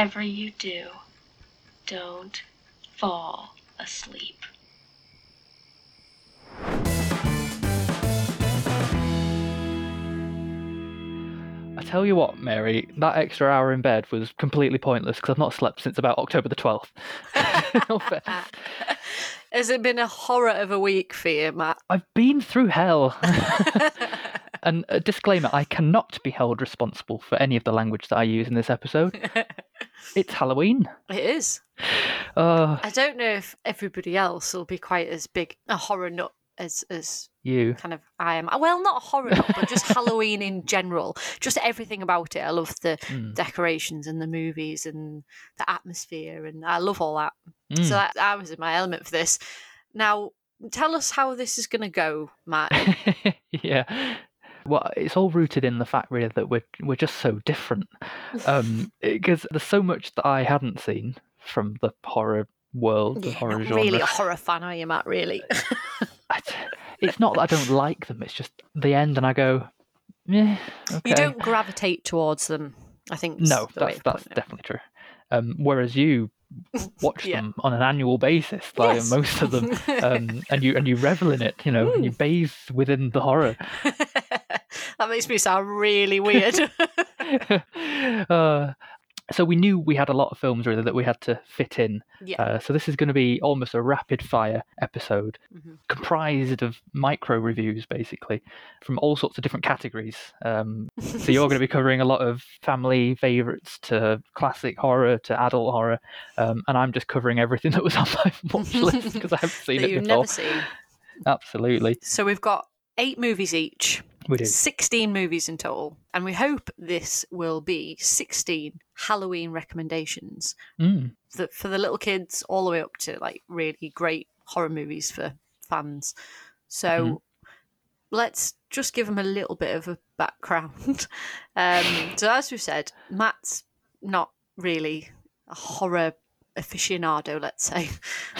whatever you do, don't fall asleep. I tell you what, Mary, that extra hour in bed was completely pointless because I've not slept since about October the 12th. In all fairness. Has it been a horror of a week for you, Matt? I've been through hell. and a disclaimer I cannot be held responsible for any of the language that I use in this episode. It's Halloween. It is. Uh, I don't know if everybody else will be quite as big a horror nut as as you. kind of I am. Well, not a horror nut, but just Halloween in general. Just everything about it. I love the Mm. decorations and the movies and the atmosphere, and I love all that. Mm. So that, I was in my element for this. Now, tell us how this is going to go, Matt. yeah. Well, it's all rooted in the fact really that we're we're just so different. Um, because there's so much that I hadn't seen from the horror world, the Yeah, horror genre. really a horror fan, are you, Matt? Really? It's not that I don't like them. It's just the end, and I go, yeah. Okay. You don't gravitate towards them. I think. No, that's that's definitely true. Um, whereas you watch Yeah. them on an annual basis, like Yes. most of them, um, and you and you revel in it. You know, and you bathe within the horror. That makes me sound really weird. uh, so we knew we had a lot of films really that we had to fit in. yeah. Uh, so this is going to be almost a rapid fire episode, Mhm. comprised of micro reviews basically from all sorts of different categories. Um, so you're going to be covering a lot of family favourites to classic horror to adult horror, um, and I'm just covering everything that was on my watch list because I haven't seen it you've before. never seen. Absolutely, So we've got eight movies each, we do. 16 movies in total, and we hope this will be 16 Halloween recommendations Mm. for, for the little kids all the way up to like really great horror movies for fans. So Mm-hmm. let's just give them a little bit of a background. um, so as we've said, Matt's not really a horror aficionado, let's say.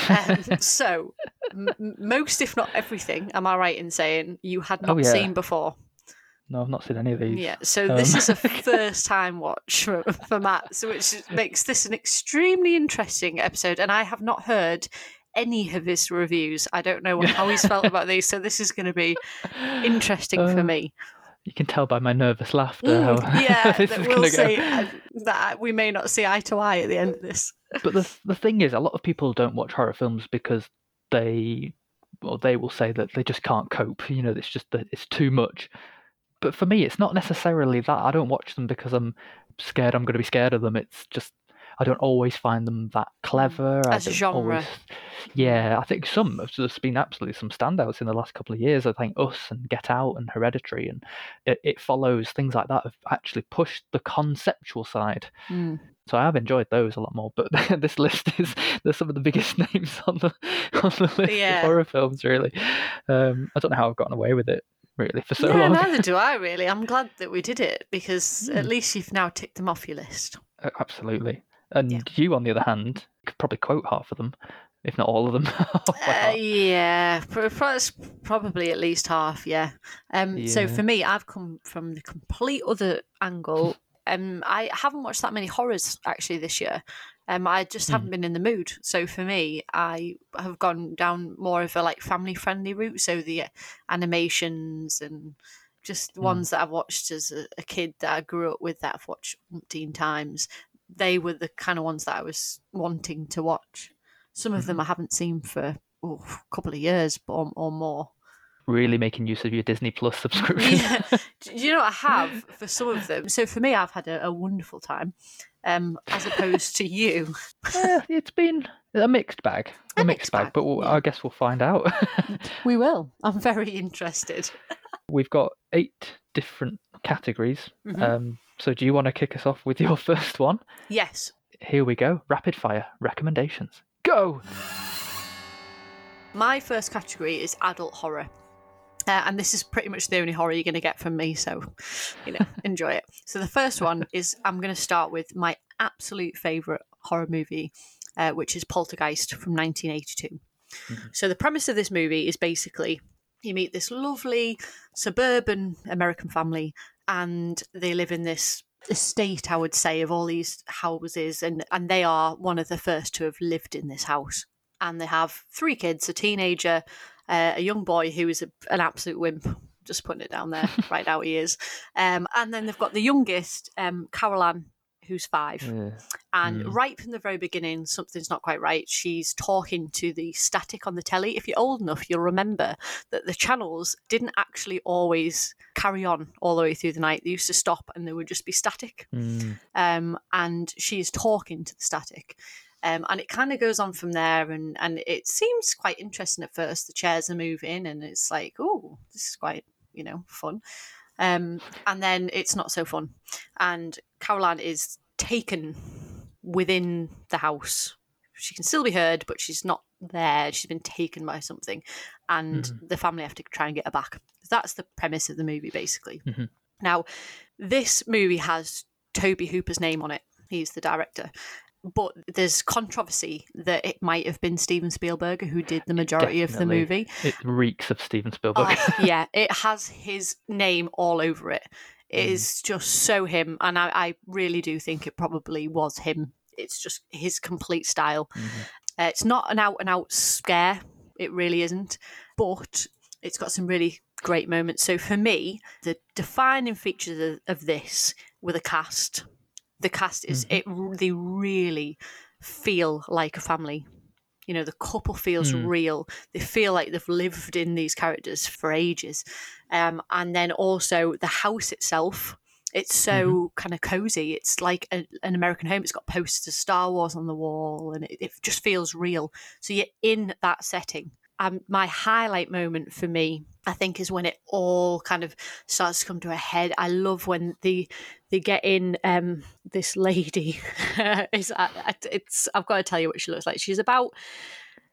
Um, so m- most, if not everything, am I right in saying you had not Oh, yeah. seen before? No, I've not seen any of these. Yeah, so this Um, is a first time watch for, for Matt, so which makes this an extremely interesting episode. And I have not heard any of his reviews. I don't know how he's felt about these, so this is going to be interesting for Uh, me. You can tell by my nervous laughter Mm, how yeah, this is we'll going to go. see uh, that we may not see eye to eye at the end of this. but the the thing is, a lot of people don't watch horror films because they, well, they will say that they just can't cope. You know, it's just that it's too much. But for me, it's not necessarily that. I don't watch them because I'm scared. I'm going to be scared of them. It's just I don't always find them that clever. As a genre. always- yeah, I think some have there's been absolutely some standouts in the last couple of years. I think Us and Get Out and Hereditary and it, it follows things like that have actually pushed the conceptual side. Mm. So I have enjoyed those a lot more. But this list is there's some of the biggest names on the on the list Yeah. of horror films. Really, um, I don't know how I've gotten away with it really for so long. neither do I really. I'm glad that we did it because at Hmm. least you've now ticked them off your list. Absolutely. And Yeah. you, on the other hand, could probably quote half of them, if not all of them. Uh, yeah, pr- pr- it's probably at least half. Yeah. Um. So for me, I've come from the complete other angle. Um. I haven't watched that many horrors actually this year. Um. I just Hmm. haven't been in the mood. So for me, I have gone down more of a like family friendly route. So the uh, animations and just the Hmm. ones that I've watched as a, a kid that I grew up with that I've watched umpteen times. They were the kind of ones that I was wanting to watch. Some of Mm-hmm. them I haven't seen for oh, a couple of years or, or more. really making use of your Disney Plus subscription. Yeah. Do you know what I have for some of them? So for me, I've had a, a wonderful time, um, as opposed to you. Eh, it's been a mixed bag. A, A mixed, mixed bag, bag, but we'll, yeah. I guess we'll find out. We will. I'm very interested. We've got eight different categories. Mhm. Um, so, do you want to kick us off with your first one? Yes. Here we go. Rapid fire recommendations. Go. My first category is adult horror. Uh, and this is pretty much the only horror you're going to get from me, so you know, enjoy it. So the first one is I'm going to start with my absolute favorite horror movie, uh, which is Poltergeist from 1982. So the premise of this movie is basically you meet this lovely suburban American family, and they live in this estate, I would say, of all these houses, and and they are one of the first to have lived in this house. And they have three kids: a teenager, uh, a young boy who is a, an absolute wimp. Just putting it down there, right now he is. Um, and then they've got the youngest, um, Carol Anne, who's five. Yeah. And Mm. right from the very beginning, something's not quite right. She's talking to the static on the telly. If you're old enough, you'll remember that the channels didn't actually always carry on all the way through the night. They used to stop and they would just be static. Mm. Um, and she's talking to the static. Um, and it kind of goes on from there, and, and it seems quite interesting at first. The chairs are moving, and it's like, oh, this is quite, you know, fun. Um, and then it's not so fun. And Carol Anne is taken within the house. She can still be heard, but she's not there. She's been taken by something, and the family have to try and get her back. That's the premise of the movie, basically. Mhm. Now, this movie has Tobe Hooper's name on it. He's the director. But there's controversy that it might have been Steven Spielberg who did the majority of the movie. It reeks of Steven Spielberg. Oh, yeah, it has his name all over it. It Mm. is just so him, and I, I really do think it probably was him. It's just his complete style. Mhm. Uh, it's not an out and out scare, it really isn't, but it's got some really great moments. So for me, the defining features of, of this were the cast. The cast is it. They really feel like a family. You know, the couple feels Mm. real. They feel like they've lived in these characters for ages. Um, and then also the house itself. It's so kind of cozy. It's like a, an American home. It's got posters of Star Wars on the wall, and it, it just feels real. So you're in that setting. Um, my highlight moment for me, I think, is when it all kind of starts to come to a head. I love when the they get in. Um, this lady is uh, it's. I've got to tell you what she looks like. She's about.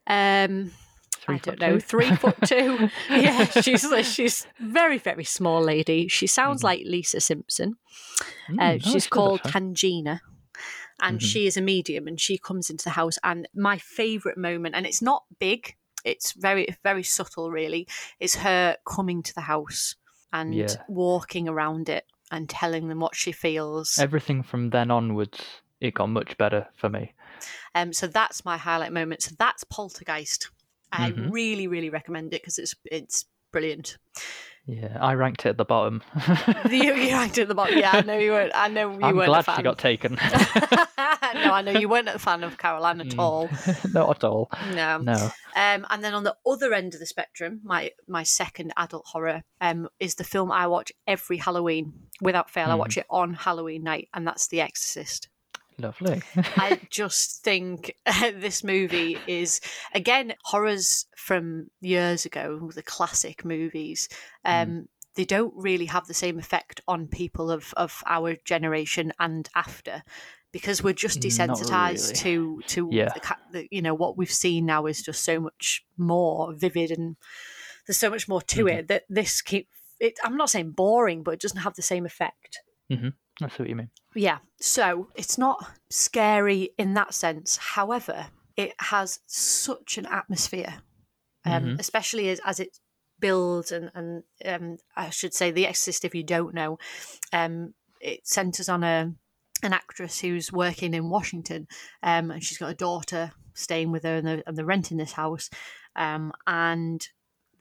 Um, Three I don't know, two? three foot two. yeah, she's she's very very small lady. She sounds Mhm. like Lisa Simpson. Mm, Uh, she's called. Tangina, and Mhm. she is a medium, and she comes into the house. And my favourite moment, and it's not big, it's very very subtle, really, is her coming to the house and Yeah. walking around it and telling them what she feels. Everything from then onwards, it got much better for me. Um, so that's my highlight moment. So that's Poltergeist. I Mhm. really really recommend it because it's it's brilliant. Yeah, I ranked it at the bottom. you, you ranked it at the bottom. Yeah, I know you weren't. I know you I'm weren't glad a fan. she got taken. no, I know you weren't a fan of Carol Anne at Mm. all. Not at all. No. No. Um, and then on the other end of the spectrum, my my second adult horror um, is the film I watch every Halloween without fail. I Mhm. watch it on Halloween night, and that's The Exorcist. Lovely. I just think this movie is again horrors from years ago, the classic movies. Um, They don't really have the same effect on people of of our generation and after. Because we're just desensitized to to Yeah. the, the you know what we've seen now is just so much more vivid and there's so much more to Mhm. it that this keep it. I'm not saying boring, but it doesn't have the same effect. I see what you mean. Yeah, so it's not scary in that sense. However, it has such an atmosphere, um, Mhm. especially as, as it builds and, and um, I should say, The Exorcist, if you don't know, um, it centres on a an actress who's working in Washington um, and she's got a daughter staying with her and they're, and they're renting this house. Um, and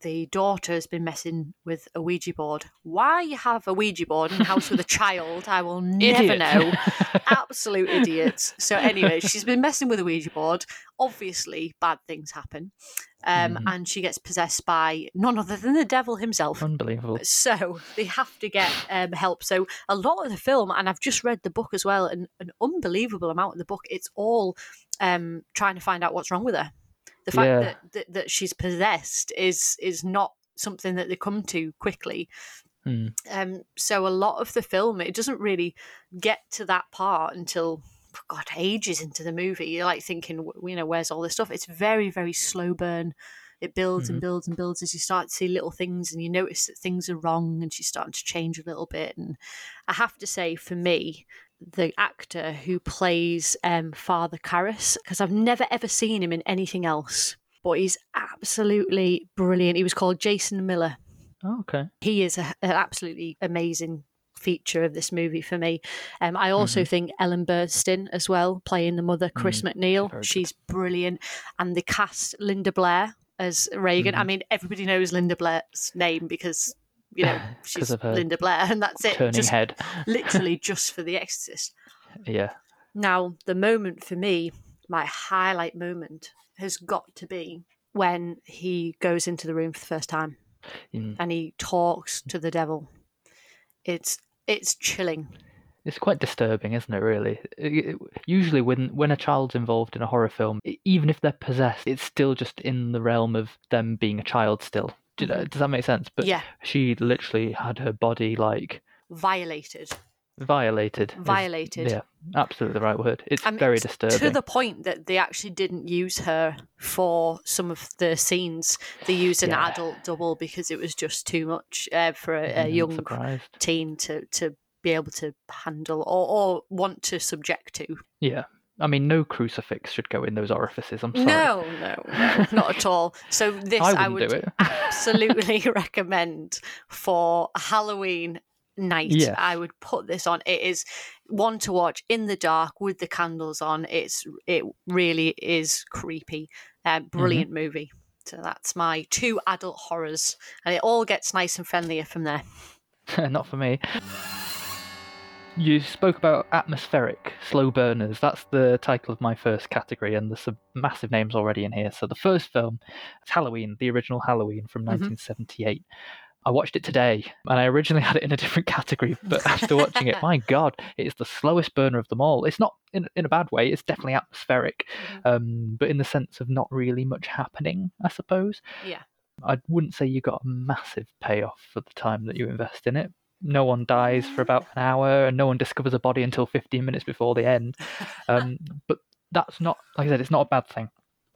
the daughter has been messing with a Ouija board. Why you have a Ouija board in a house with a child, I will never Idiot. know. Absolute idiots. So anyway, she's been messing with a Ouija board. Obviously, bad things happen, um, Mhm. and she gets possessed by none other than the devil himself. Unbelievable. So they have to get um, help. So a lot of the film, and I've just read the book as well, and an unbelievable amount of the book. It's all um, trying to find out what's wrong with her. The fact Yeah. that, that that she's possessed is is not something that they come to quickly. Hmm. Um, so a lot of the film, it doesn't really get to that part until God ages into the movie. You're like thinking, you know, where's all this stuff? It's very very slow burn. It builds and Mhm. builds and builds as you start to see little things and you notice that things are wrong and she's starting to change a little bit. And I have to say, for me, the actor who plays um, Father Karras, because I've never ever seen him in anything else, but he's absolutely brilliant. He was called Jason Miller Oh, okay. he is a, an absolutely amazing feature of this movie for me. Um, I also think Ellen Burstyn as well, playing the mother, Chris Mm, MacNeil. very good. She's brilliant. And the cast, Linda Blair as Regan. I Mm-hmm. mean, everybody knows Linda Blair's name because, you know, she's of her Linda Blair, and that's it. Turning Just head. literally just for The Exorcist. Yeah. Now, the moment for me, my highlight moment, has got to be when he goes into the room for the first time Mm. and he talks to the devil. It's it's chilling. It's quite disturbing, isn't it? Really. It- it- usually, when when a child's involved in a horror film, even if they're possessed, it's still just in the realm of them being a child. Still, You know- Mhm. does that make sense? But yeah, she literally had her body like violated, violated. is- violated. yeah, absolutely the right word. It's I mean, very disturbing. To the point that they actually didn't use her for some of the scenes. They used an Yeah. adult double because it was just too much uh, for a, a Mm, young surprised. teen to, to be able to handle or, or want to subject to. Yeah, I mean, no crucifix should go in those orifices. I'm sorry. No, no, no, not at all. So this I I, it. absolutely recommend for Halloween night. Yes. I would put this on. It is one to watch in the dark with the candles on. It's it really is creepy. Uh, Mm-hmm. brilliant movie. So that's my two adult horrors, and it all gets nice and friendlier from there. Not for me. You spoke about atmospheric slow burners. That's the title of my first category, and there's some massive names already in here. So the first film is Halloween, the original Halloween from 1978. I watched it today, and I originally had it in a different category, but after watching it, my God, it is the slowest burner of them all. It's not in, in a bad way; it's definitely atmospheric, um, but in the sense of not really much happening, I suppose. Yeah. I wouldn't say you got a massive payoff for the time that you invest in it. No one dies for about an hour, and no one discovers a body until 15 minutes before the end. Um, but that's not, like I said, it's not a bad thing.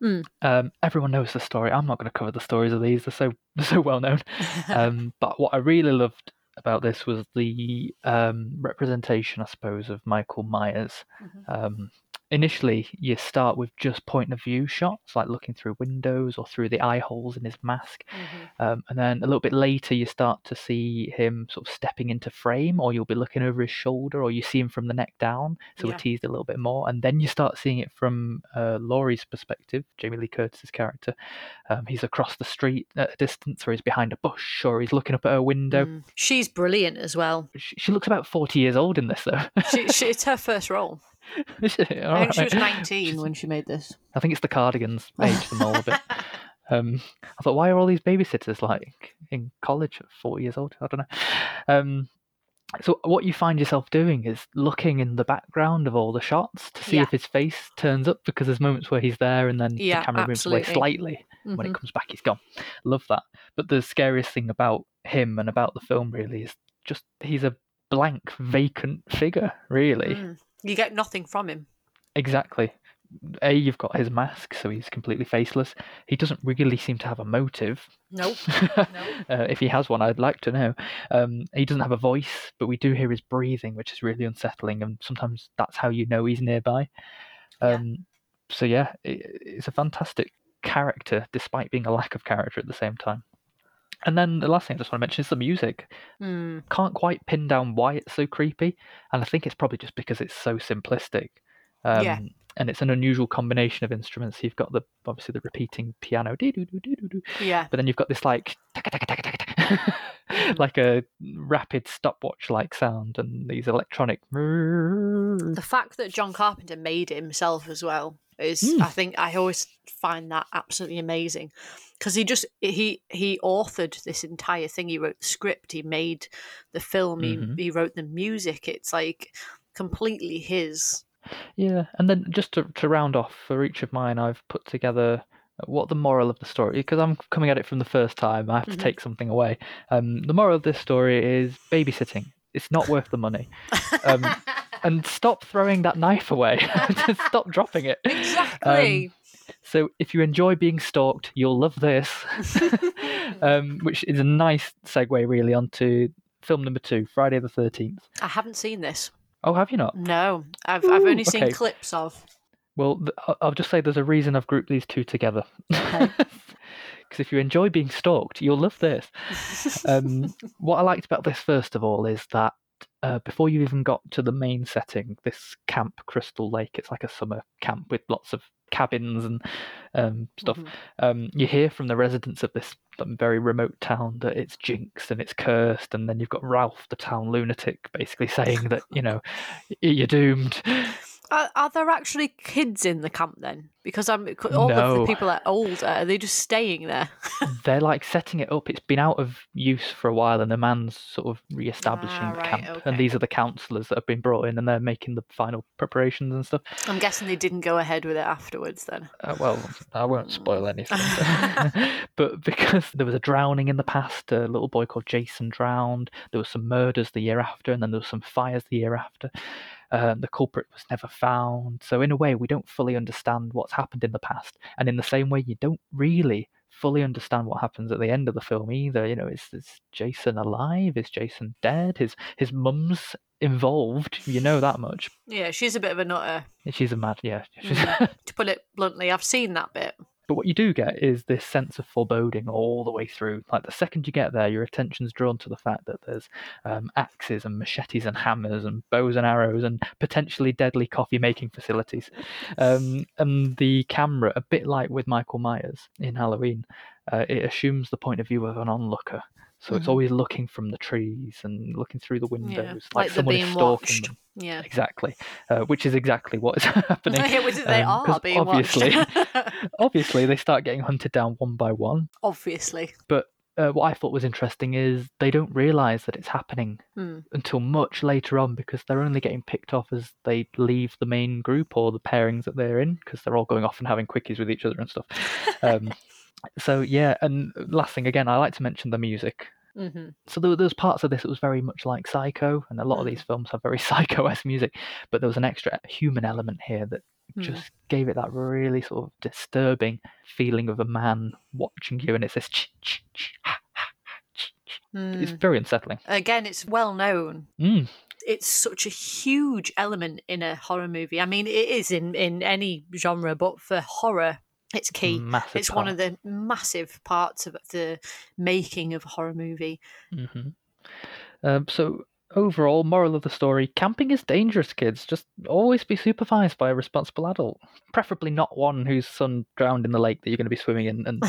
Mm. Um, everyone knows the story. I'm not going to cover the stories of these; they're so they're so well known. Um, but what I really loved about this was the um, representation, I suppose, of Michael Myers. Mhm. Initially, you start with just point of view shots, like looking through windows or through the eye holes in his mask. Mhm. Um, and then a little bit later, you start to see him sort of stepping into frame, or you'll be looking over his shoulder, or you see him from the neck down. So Yeah. we're teased a little bit more. And then you start seeing it from uh, Laurie's perspective, Jamie Lee Curtis's character. Um, he's across the street at a distance, or he's behind a bush, or he's looking up at her window. Mm. She's brilliant as well. She, she looks about 40 years old in this, though. She, she, it's her first role. Is she? I All think she was right. 19 when she made this. I think it's the cardigans aged them all a bit. Um, I thought, why are all these babysitters like in college at 40 years old? I don't know. Um, so what you find yourself doing is looking in the background of all the shots to see Yeah. if his face turns up because there's moments where he's there and then Yeah, the camera moves away slightly. When Mhm. it comes back, he's gone. Love that. But the scariest thing about him and about the film really is just he's a blank, vacant figure. Really, Mm. You get nothing from him. Exactly. A, you've got his mask, so he's completely faceless. He doesn't really seem to have a motive. Nope. uh, if he has one, I'd like to know. Um, he doesn't have a voice, but we do hear his breathing, which is really unsettling, and sometimes that's how you know he's nearby. Yeah. Um, So yeah, it, it's a fantastic character, despite being a lack of character at the same time. And then the last thing I just want to mention is the music. Mm. Can't quite pin down why it's so creepy, and I think it's probably just because it's so simplistic. Um, Yeah. And it's an unusual combination of instruments. You've got the obviously the repeating piano, Yeah. but then you've got this like taka, like a rapid stopwatch like sound, and these electronic. The fact that John Carpenter made it himself as well is, Mm. I think, I always find that absolutely amazing because he just he he authored this entire thing. He wrote the script. He made the film. Mhm. He he wrote the music. It's like completely his. Yeah, and then just to to round off for each of mine, I've put together what the moral of the story because I'm coming at it from the first time. I have to Mhm. take something away. Um, the moral of this story is babysitting. It's not worth the money. Um, and stop throwing that knife away. Just stop dropping it. exactly. So if you enjoy being stalked, you'll love this. um, which is a nice segue really onto film number two, Friday the Thirteenth. I haven't seen this. Oh, have you not? No, I've I've only seen okay. clips of. Well, I'll just say there's a reason I've grouped these two together. Okay. Because if you enjoy being stalked, you'll love this. Um, what I liked about this, first of all, is that uh, before you even got to the main setting, this camp Crystal Lake, it's like a summer camp with lots of cabins and um, stuff. Mhm. Um, you hear from the residents of this um, very remote town that it's jinxed and it's cursed, and then you've got Ralph, the town lunatic, basically saying that you know you're doomed. Are, are there actually kids in the camp then? Because I'm all of the people are older. Are they just staying there? They're like setting it up. It's been out of use for a while, and the man's sort of re-establishing Ah, the right, camp. okay. And these are the counsellors that have been brought in, and they're making the final preparations and stuff. I'm guessing they didn't go ahead with it afterwards then. Uh, well, I won't spoil anything. but because there was a drowning in the past, a little boy called Jason drowned. There was some murders the year after, and then there was some fires the year after. Um, the culprit was never found. So in a way, we don't fully understand what's happened in the past, and in the same way, you don't really fully understand what happens at the end of the film either. You know, is, is Jason alive? Is Jason dead? His his mum's involved. You know that much. Yeah, she's a bit of a nutter. She's a mad. Yeah. She's, To put it bluntly, I've seen that bit. But what you do get is this sense of foreboding all the way through. Like the second you get there, your attention's drawn to the fact that there's um, axes and machetes and hammers and bows and arrows and potentially deadly coffee making facilities. Um, and the camera, a bit like with Michael Myers in Halloween, uh, it assumes the point of view of an onlooker. So it's Mhm. always looking from the trees and looking through the windows, Yeah, like, like someone is stalking watched. them. Yeah. Exactly, uh, which is exactly what is happening. Yeah, which they um, 'cause are being obviously, watched. obviously, they start getting hunted down one by one. Obviously. uh, what I thought was interesting is they don't realize that it's happening Hmm. until much later on because they're only getting picked off as they leave the main group or the pairings that they're in because they're all going off and having quickies with each other and stuff. Um, so yeah, and last thing again, I like to mention the music. hmm So there, were- there was parts of this that was very much like Psycho, and a lot of Mm. these films have very Psycho-esque music, but there was an extra human element here that Mm. just gave it that really sort of disturbing feeling of a man watching you, and it's this. It's very unsettling. Again, it's well known. Mm. It's such a huge element in a horror movie. I mean, it is in, in any genre, but for horror, it's key. Massive It's one of the massive parts of the making of a horror movie. hmm Um, so overall, moral of the story: camping is dangerous, kids. Just always be supervised by a responsible adult, preferably not one whose son drowned in the lake that you're going to be swimming in, and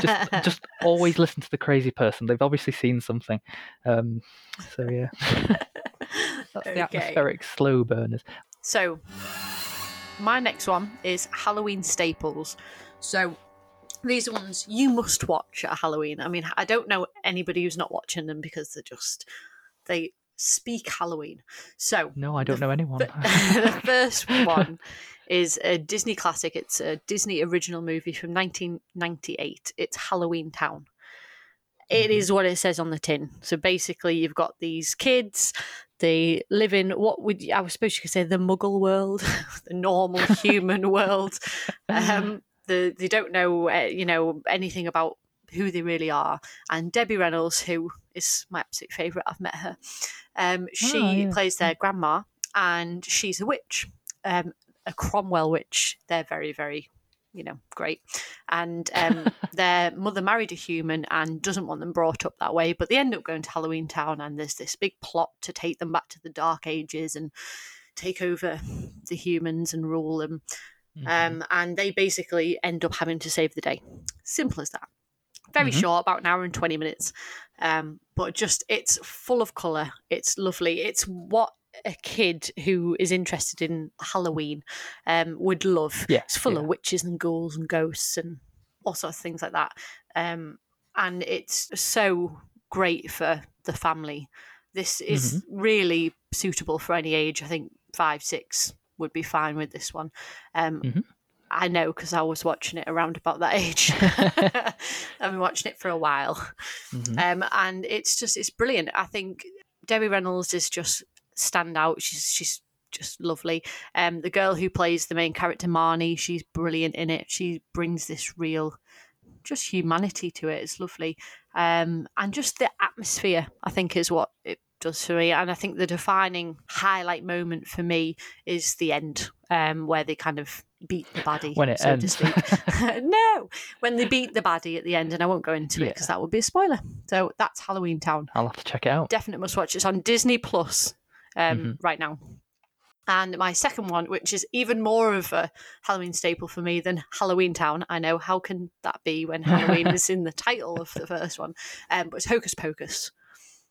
just just always listen to the crazy person. They've obviously seen something. Um, so yeah, that's the atmospheric slow burners. So, my next one is Halloween staples. So, these are ones you must watch at Halloween. I mean, I don't know anybody who's not watching them because they're just they speak Halloween. So, No, I don't know anyone. the, the first one is a Disney classic. It's a Disney original movie from 1998. It's Halloween Town. It Mhm. is what it says on the tin. So basically, you've got these kids. They live in what would I was suppose you could say the Muggle world, the normal human world. Um, the, they don't know, uh, you know, anything about who they really are. And Debbie Reynolds, who is my absolute favourite, I've met her. Um, she Oh, yeah. plays their grandma, and she's a witch, um, a Cromwell witch. They're very, very, you know, great. And um, their mother married a human and doesn't want them brought up that way. But they end up going to Halloween Town, and there's this big plot to take them back to the Dark Ages and take over the humans and rule them. Mhm. Um, and they basically end up having to save the day. Simple as that. Very Mhm. short, about an hour and 20 minutes. Um, but just, it's full of colour. It's lovely. It's what a kid who is interested in Halloween um, would love. Yeah, It's full yeah. of witches and ghouls and ghosts and all sorts of things like that. Um, and it's so great for the family. This is Mm-hmm. really suitable for any age. I think five, six would be fine with this one. Um, Mhm. I know because I was watching it around about that age. I've been watching it for a while, Mhm. um, and it's just it's brilliant. I think Debbie Reynolds is just stand out. She's she's just lovely. Um, the girl who plays the main character Marnie, she's brilliant in it. She brings this real just humanity to it. It's lovely, um, and just the atmosphere. I think is what it does for me. And I think the defining highlight moment for me is the end, um, where they kind of beat the baddie. When it so ends. to speak. no, when they beat the baddie at the end, and I won't go into it because that would be a spoiler. So that's Halloween Town. I'll have to check it out. Definite must watch. It's on Disney Plus. Um, Mhm. right now. And my second one, which is even more of a Halloween staple for me than Halloween Town. I know how can that be when Halloween is in the title of the first one, um, but it's Hocus Pocus.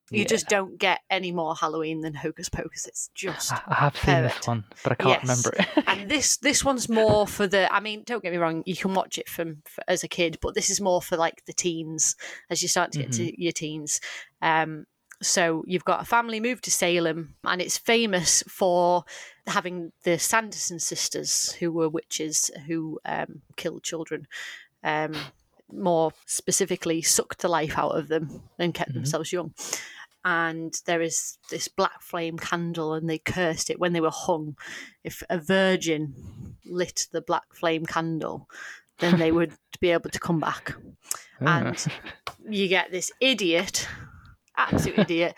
You Yeah. just don't get any more Halloween than Hocus Pocus. It's just I I have seen Perfect. this one, but I can't Yes. remember it. and this this one's more for the i mean don't get me wrong you can watch it from for, as a kid but this is more for like the teens as you start to get to your teens um so you've got a family moved to salem and it's famous for having the sanderson sisters who were witches who um, killed children um, more specifically sucked the life out of them and kept Mhm. themselves young. And there is this black flame candle and they cursed it when they were hung. If a virgin lit the black flame candle then they would be able to come back. And you get this idiot absolute idiot.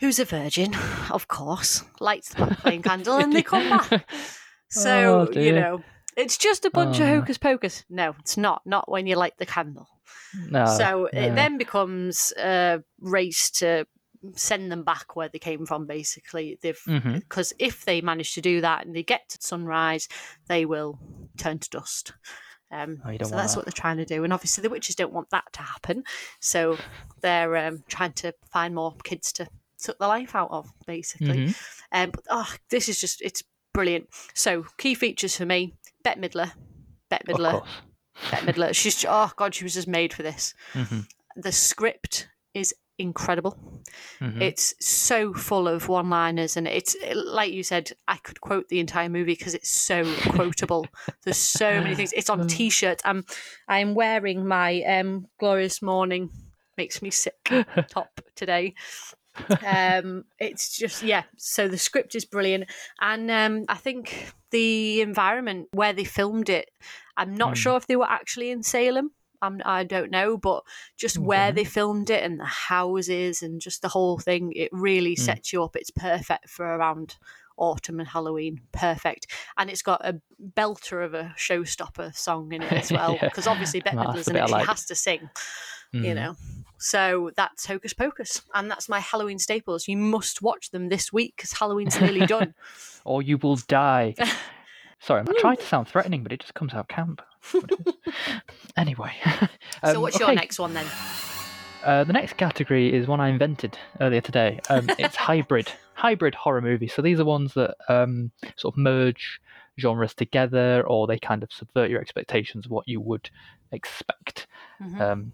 Who's a virgin? Of course. Lights the flame candle and they come back. So Oh, you know it's just a bunch Oh, of hocus pocus. No it's not. Not when you light the candle. No, so it then becomes a race to send them back where they came from basically. They've mm-hmm. because if they manage to do that and they get to sunrise they will turn to dust um, Oh, so that's that. what they're trying to do. And obviously the witches don't want that to happen. So they're um, trying to find more kids to suck the life out of basically. Mhm. um, but oh this is just it's brilliant. So key features for me bette midler. Bette midler. bette midler. She's oh god she was just made for this. Mhm. the script is incredible. Mhm. It's so full of one liners, and it's like you said, I could quote the entire movie because it's so quotable. There's so many things. It's on t shirts. I'm, I'm wearing my um, Glorious Morning, makes me sick top today. um it's just yeah so the script is brilliant and um i think the environment where they filmed it i'm not Mm. sure if they were actually in salem I'm, i don't know but just where they filmed it and the houses and just the whole thing it really Mm. sets you up it's perfect for around autumn and halloween perfect and it's got a belter of a showstopper song in it as well Yeah. because obviously bette midler's in it she like. has to sing you Mhm. know. So that's Hocus Pocus, and that's my Halloween staples. You must watch them this week because Halloween's nearly done. or you will die. Sorry, I tried to sound threatening, but it just comes out camp. What it is. anyway. so um, what's your next one then? Uh, the next category is one I invented earlier today. Um, it's hybrid, hybrid horror movies. So these are ones that um, sort of merge genres together, or they kind of subvert your expectations of what you would expect. Mhm. Um,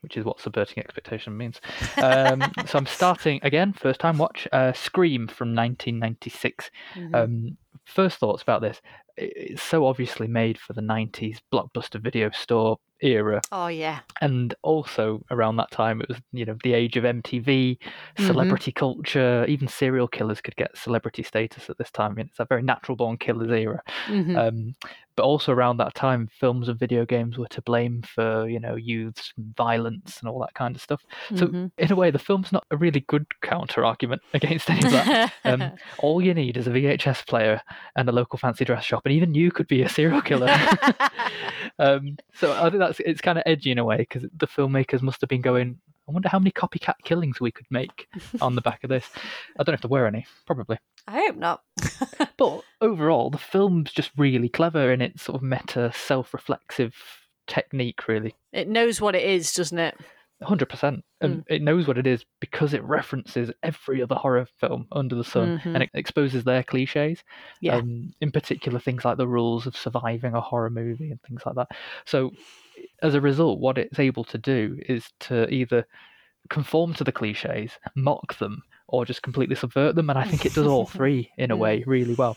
which is what subverting expectation means. Um, so I'm starting again, first time watch, uh, Scream from 1996. Mhm. Um, first thoughts about this. It's so obviously made for the 90s blockbuster video store era oh yeah, and also around that time it was you know the age of mtv Mhm. celebrity culture even serial killers could get celebrity status at this time I mean, it's a very natural born killers era Mhm. um, but also around that time films and video games were to blame for you know youths and violence and all that kind of stuff so Mhm. in a way the film's not a really good counter argument against any of that um, all you need is a vhs player and a local fancy dress shop and even you could be a serial killer um, so I think that's it's kind of edgy in a way because the filmmakers must have been going. I wonder how many copycat killings we could make on the back of this. I don't know if there were any, probably. I hope not. But overall, the film's just really clever in its sort of meta, self-reflexive technique. Really, it knows what it is, doesn't it? Hundred percent, and it knows what it is because it references every other horror film under the sun, Mhm. and it exposes their cliches. Yeah. um, in particular things like the rules of surviving a horror movie and things like that. So, as a result, what it's able to do is to either conform to the cliches, mock them, or just completely subvert them. And I think it does all three in a way really well.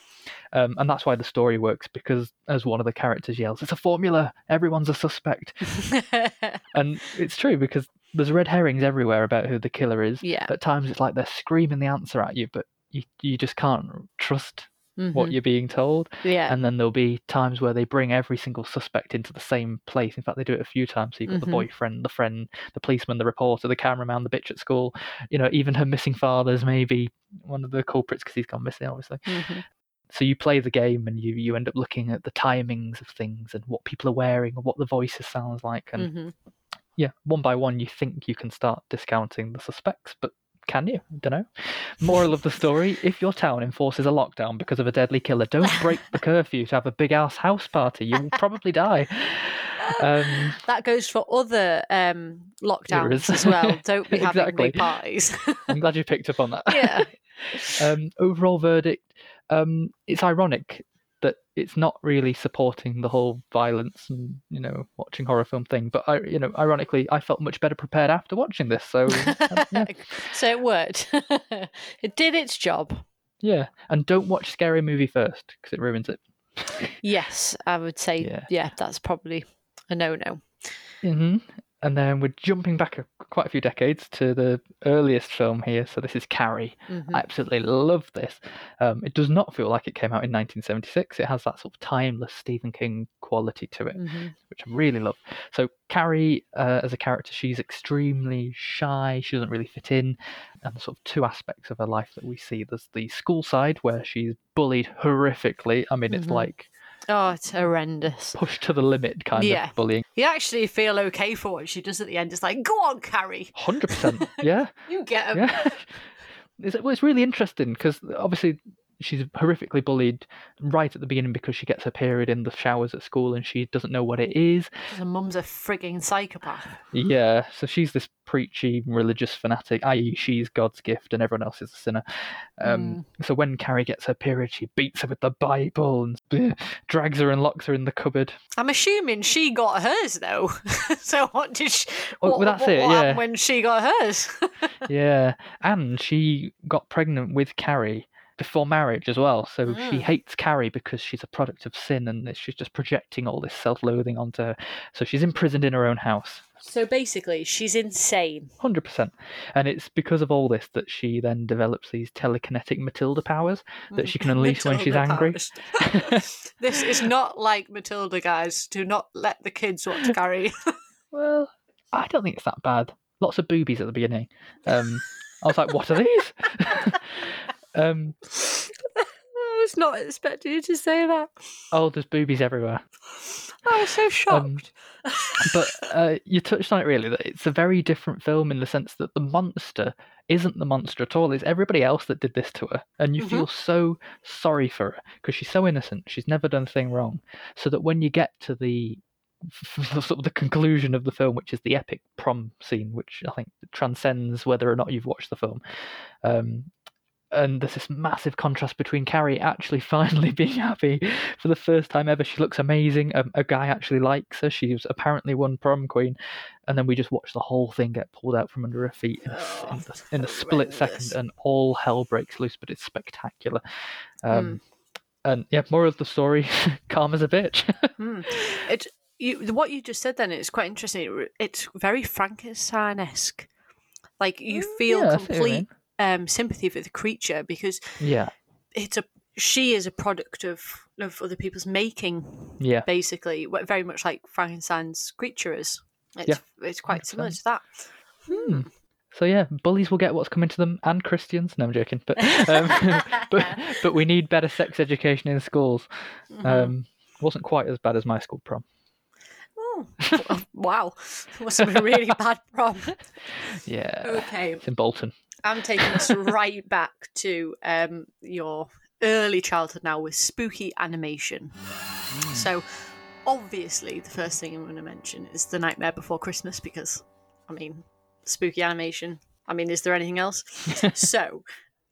Um, and that's why the story works because, as one of the characters yells, "It's a formula. Everyone's a suspect." And it's true because there's red herrings everywhere about who the killer is. yeah. At times, it's like they're screaming the answer at you, but you you just can't trust what Mhm. you're being told. Yeah. And then there'll be times where they bring every single suspect into the same place. In fact, they do it a few times. So you've got Mhm. the boyfriend, the friend, the policeman, the reporter, the cameraman, the bitch at school. You know, even her missing father's maybe one of the culprits because he's gone missing, obviously. Mhm. So you play the game and you you end up looking at the timings of things and what people are wearing and what the voices sounds like. And Mhm. yeah, one by one, you think you can start discounting the suspects, but can you? Don't know. Moral of the story: If your town enforces a lockdown because of a deadly killer, don't break the curfew to have a big ass house party. You'll probably die. Um, That goes for other um, lockdowns as well. Don't be having Exactly. big parties. I'm glad you picked up on that. yeah. um, overall verdict: um, It's ironic that it's not really supporting the whole violence and you know watching horror film thing. But I, you know, ironically, I felt much better prepared after watching this. So yeah, so it worked. it did its job. yeah. And don't watch scary movie first because it ruins it. Yes, I would say, Yeah. yeah, that's probably a no no. hmm And then we're jumping back a, quite a few decades to the earliest film here. So this is Carrie. Mm-hmm. I absolutely love this. Um, it does not feel like it came out in 1976. It has that sort of timeless Stephen King quality to it, Mm-hmm. which I really love. So Carrie, uh, as a character, she's extremely shy. She doesn't really fit in, and sort of two aspects of her life that we see. There's the school side where she's bullied horrifically. I mean, it's Mhm. like Oh, it's horrendous. pushed to the limit kind Yeah. of bullying. You actually feel okay for what she does at the end. It's like, go on, Carrie, Hundred percent. Yeah. you get him. Yeah. It's, well, it's really interesting because obviously she's horrifically bullied right at the beginning because she gets her period in the showers at school and she doesn't know what it is. Her mum's a frigging psychopath. Yeah, so she's this preachy religious fanatic, i.e., she's God's gift and everyone else is a sinner. Um, So when Carrie gets her period, she beats her with the Bible and bleh, drags her and locks her in the cupboard. I'm assuming she got hers though. so what did she? Well, that's what- it, what yeah. When she got hers. yeah, and she got pregnant with Carrie before marriage as well. So she Mm. hates Carrie because she's a product of sin and she's just projecting all this self loathing onto her. So she's imprisoned in her own house. so basically, she's insane. 100%. And it's because of all this that she then develops these telekinetic Matilda powers that she can unleash when she's angry. this is not like Matilda, guys. Do not let the kids watch Carrie. Well, I don't think it's that bad. Lots of boobies at the beginning. Um, I was like, what are these? Um, I was not expecting you to say that. oh, there's boobies everywhere. I was so shocked. but uh, you touched on it really that it's a very different film in the sense that the monster isn't the monster at all. It's everybody else that did this to her, and you Mhm. feel so sorry for her because she's so innocent. She's never done a thing wrong. So that when you get to the sort of the conclusion of the film, which is the epic prom scene, which I think transcends whether or not you've watched the film. Um, and there's this massive contrast between Carrie actually finally being happy for the first time ever. She looks amazing. Um, a guy actually likes her. She's apparently won prom queen, and then we just watch the whole thing get pulled out from under her feet in, a s- in, the, in a split second, and all hell breaks loose. But it's spectacular. Um, And yeah, more of the story: calm as a bitch. Hmm. It you what you just said then is quite interesting. It It's very Frankenstein esque. Like you feel Mm, yeah, what you complete um, sympathy for the creature because yeah, it's a she is a product of of other people's making. yeah, Basically, very much like Frankenstein's creature is. It's, Yeah, it's quite similar 100%. to that. Hmm. So yeah, bullies will get what's coming to them, and Christians. No, I'm joking. But um, but but we need better sex education in schools. Mhm. Um, wasn't quite as bad as my school prom. Oh, wow, must have been a really bad prom. Yeah, Okay, it's in Bolton. I'm taking us right back to um, your early childhood now with spooky animation. So, obviously, the first thing I'm going to mention is The Nightmare Before Christmas because, I mean, spooky animation. I mean, is there anything else? so,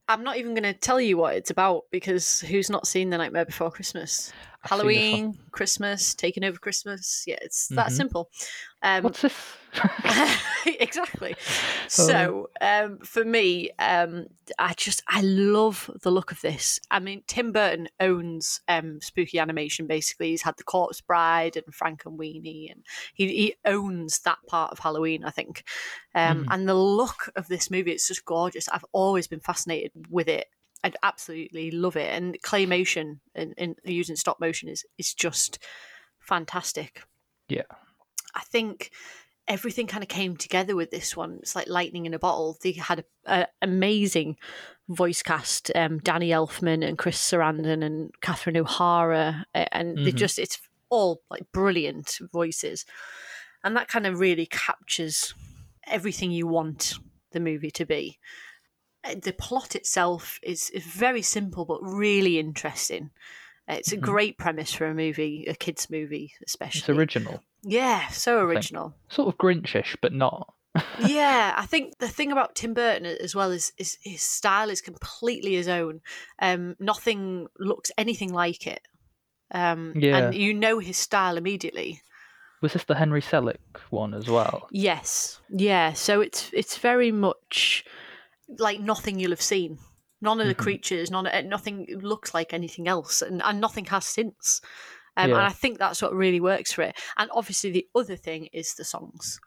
I'm not even going to tell you what it's about because who's not seen The Nightmare Before Christmas? I've seen this one. Halloween, Christmas, taking over Christmas. Yeah, it's that Mhm. simple. Um, What's this? exactly. So, um, for me, um, I just I love the look of this. I mean, Tim Burton owns um, spooky animation. Basically, he's had the Corpse Bride and Frankenweenie, and he he owns that part of Halloween. I think, um, Mhm. and the look of this movie it's just gorgeous. I've always been fascinated with it. I absolutely love it, and claymation and, and using stop motion is is just fantastic. Yeah. I think everything kind of came together with this one. It's like lightning in a bottle. They had an amazing voice cast: um, Danny Elfman and Chris Sarandon and Catherine O'Hara, and they Mhm. just it's all like brilliant voices, and that kind of really captures everything you want the movie to be. The plot itself is, is very simple but really interesting. It's a Mhm. great premise for a movie, a kids' movie, especially. It's original, yeah, so original. sort of Grinchish, but not. yeah, I think the thing about Tim Burton as well is, is his style is completely his own. Um, nothing looks anything like it. Um, Yeah. and you know his style immediately. Was this the Henry Selick one as well? Yes, yeah. So it's it's very much like nothing you'll have seen. None of the Mhm. creatures, none nothing looks like anything else, and, and nothing has since. Um, Yeah. And I think that's what really works for it. And obviously, the other thing is the songs.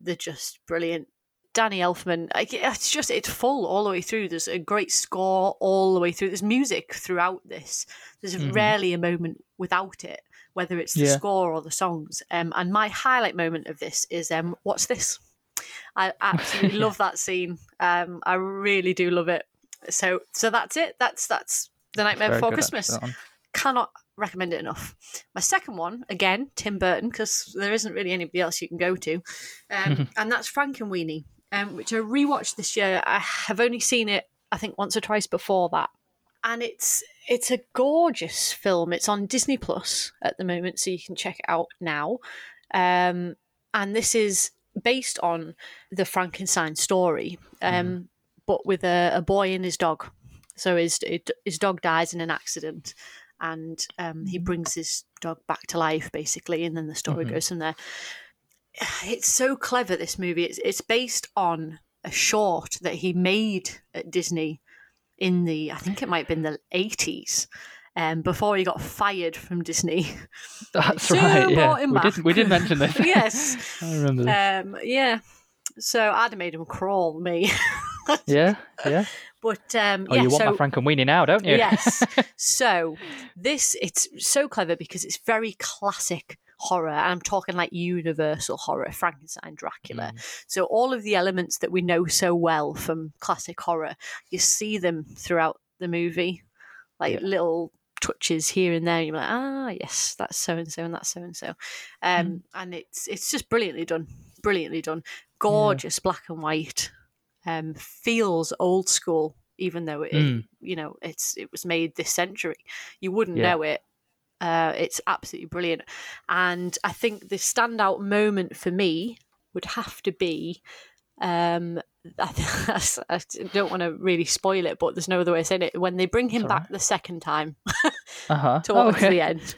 They're just brilliant. Danny Elfman, it's just it's full all the way through. There's a great score all the way through. There's music throughout this. There's Mhm. rarely a moment without it, whether it's the Yeah. score or the songs. Um, and my highlight moment of this is um, what's this? I absolutely love that scene. Um, I really do love it. So so that's it. That's that's the Nightmare Very Before Christmas. Cannot recommend it enough. My second one, again, Tim Burton, because there isn't really anybody else you can go to, um, and that's Frank Frankenweenie, um, which I rewatched this year. I have only seen it, I think, once or twice before that, and it's it's a gorgeous film. It's on Disney Plus at the moment, so you can check it out now. Um, and this is based on the Frankenstein story, um, but with a, a boy and his dog. So his his dog dies in an accident, and um, he brings his dog back to life, basically, and then the story Mhm. goes from there. It's so clever. This movie. It's it's based on a short that he made at Disney in the I think it might have been the eighties. Um, before he got fired from Disney. That's So right. Yeah, we did. We did mention this. yes. I remember this. Um, yeah. So I'd have made him crawl, me. yeah, yeah. But um, Oh, yeah, you want so my Frank and Weenie now, don't you? yes. So this it's so clever because it's very classic horror. And I'm talking like universal horror, Frankenstein, Dracula. Mm. So all of the elements that we know so well from classic horror, you see them throughout the movie, like Yeah. little touches here and there. You're like, ah, yes, that's so and so, and that's so and so, um, Mm. and it's it's just brilliantly done, brilliantly done, gorgeous black and white, um, feels old school, even though it, Mm. you know, it's it was made this century. You wouldn't Yeah. know it. Uh, it's absolutely brilliant, and I think the standout moment for me would have to be. Um, I, I don't want to really spoil it, but there's no other way of saying it. When they bring him It's back the second time Uh huh. towards okay. the end,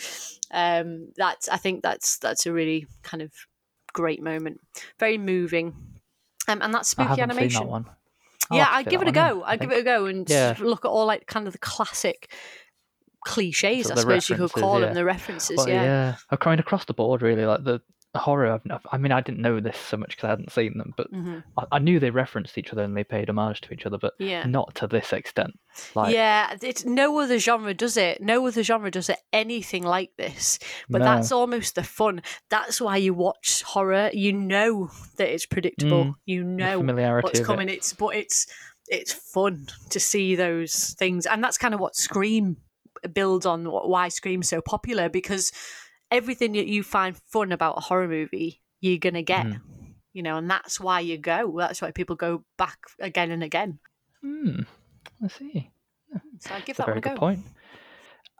um, that's I think that's that's a really kind of great moment, very moving, um, and that's spooky animation. seen that one. Yeah, I'd give it a go. I I'd give it a go and Yeah. look at all like kind of the classic cliches, Sort I suppose you could call yeah. them, the references. But yeah. yeah, I'm coming across the board really. Like the horror. I've, I've- mean, I didn't know this so much because I hadn't seen them, but hmm I, I knew they referenced each other and they paid homage to each other, but Yeah. not to this extent. Like, yeah, it, no other genre does it. No other genre does it anything like this. But no. that's almost the fun. That's why you watch horror. You know that it's predictable. Mm, you know what's coming. it. It's but it's it's fun to see those things, and that's kind of what Scream builds on. Why Scream's so popular because everything that you find fun about a horror movie, you're gonna get. Mm. You know, and that's why you go. That's why people go back again and again. Hmm. I see. So I give That's a one very a good go. point.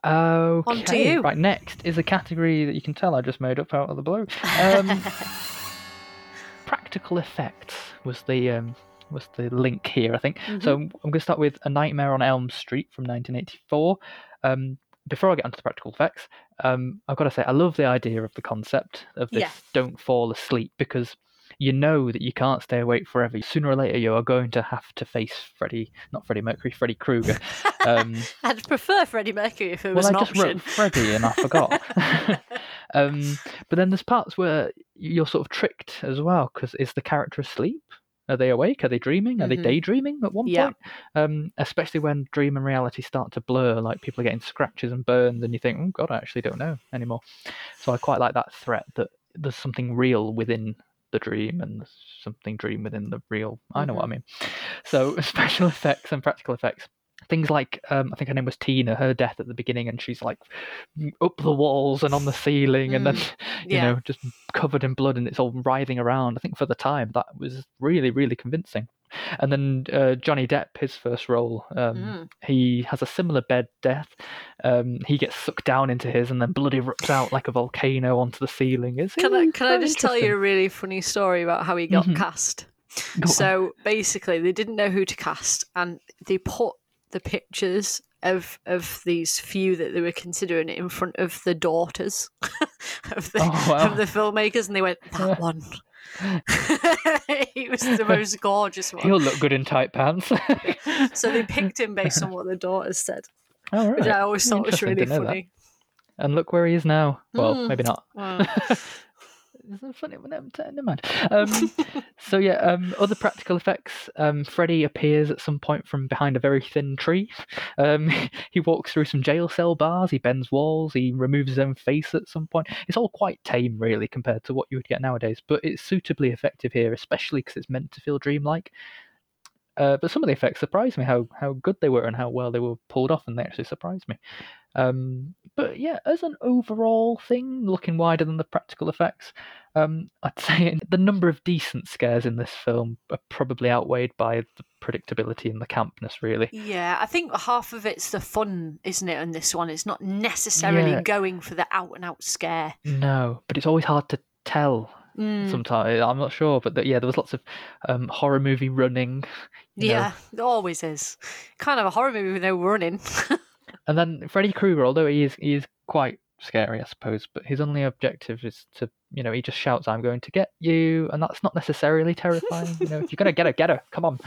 Okay. to you. Right, next is a category that you can tell I just made up out of the blue. Um, practical effects was the um, was the link here, I think. So I'm going to start with A Nightmare on Elm Street from 1984. Um, before I get onto the practical effects, um, I've got to say I love the idea of the concept of this Yeah. "don't fall asleep" because you know that you can't stay awake forever. Sooner or later, you are going to have to face Freddie, not Freddie Mercury, Freddy Krueger. Um, I'd prefer Freddie Mercury if it was well, I just option. wrote Freddie and I forgot. um, but then there's parts where you're sort of tricked as well because is the character asleep? Are they awake? Are they dreaming? Are they Mhm. daydreaming at one Yeah. point? Um, especially when dream and reality start to blur, like people are getting scratches and burns, and you think, oh God, I actually don't know anymore. So I quite like that threat that there's something real within the dream and something dream within the real. I know what I mean. So special effects and practical effects. Things like um, I think her name was Tina, her death at the beginning, and she's like up the walls and on the ceiling, and then you yeah. know just covered in blood, and it's all writhing around. I think for the time that was really really convincing. And then uh, Johnny Depp, his first role, um, Mm. he has a similar bed death. Um, he gets sucked down into his, and then blood erupts out like a volcano onto the ceiling. It's, Can I can I just tell you a really funny story about how he got Mhm. cast? Go on. So basically, they didn't know who to cast, and they put the pictures of of these few that they were considering in front of the daughters of the Oh, wow. of the filmmakers, and they went that one. he was the most gorgeous one. He'll look good in tight pants. So they picked him based on what the daughters said, All which. I always thought was really didn't that. funny. And look where he is now. Well, Mm. maybe not. Wow. It's a funny, never never mind. Um, so yeah, um, other practical effects. Um, Freddy appears at some point from behind a very thin tree. Um, he walks through some jail cell bars. He bends walls. He removes his own face at some point. It's all quite tame, really, compared to what you would get nowadays. But it's suitably effective here, especially because it's meant to feel dreamlike. Uh, but some of the effects surprised me how how good they were and how well they were pulled off, and they actually surprised me. Um, but yeah, as an overall thing, looking wider than the practical effects, um, I'd say the number of decent scares in this film are probably outweighed by the predictability and the campness. Really, Yeah, I think half of it's the fun, isn't it? On this one, it's not necessarily Yeah. going for the out and out scare. no, but it's always hard to tell. Mm, Sometimes I'm not sure, but the, yeah, there was lots of um, horror movie running. know. yeah, there always is. Kind of a horror movie with no running. And then Freddy Krueger, although he is he is quite scary, I suppose, but his only objective is to you know he just shouts, "I'm going to get you," and that's not necessarily terrifying. you know, if you're gonna get her, get her. Come on.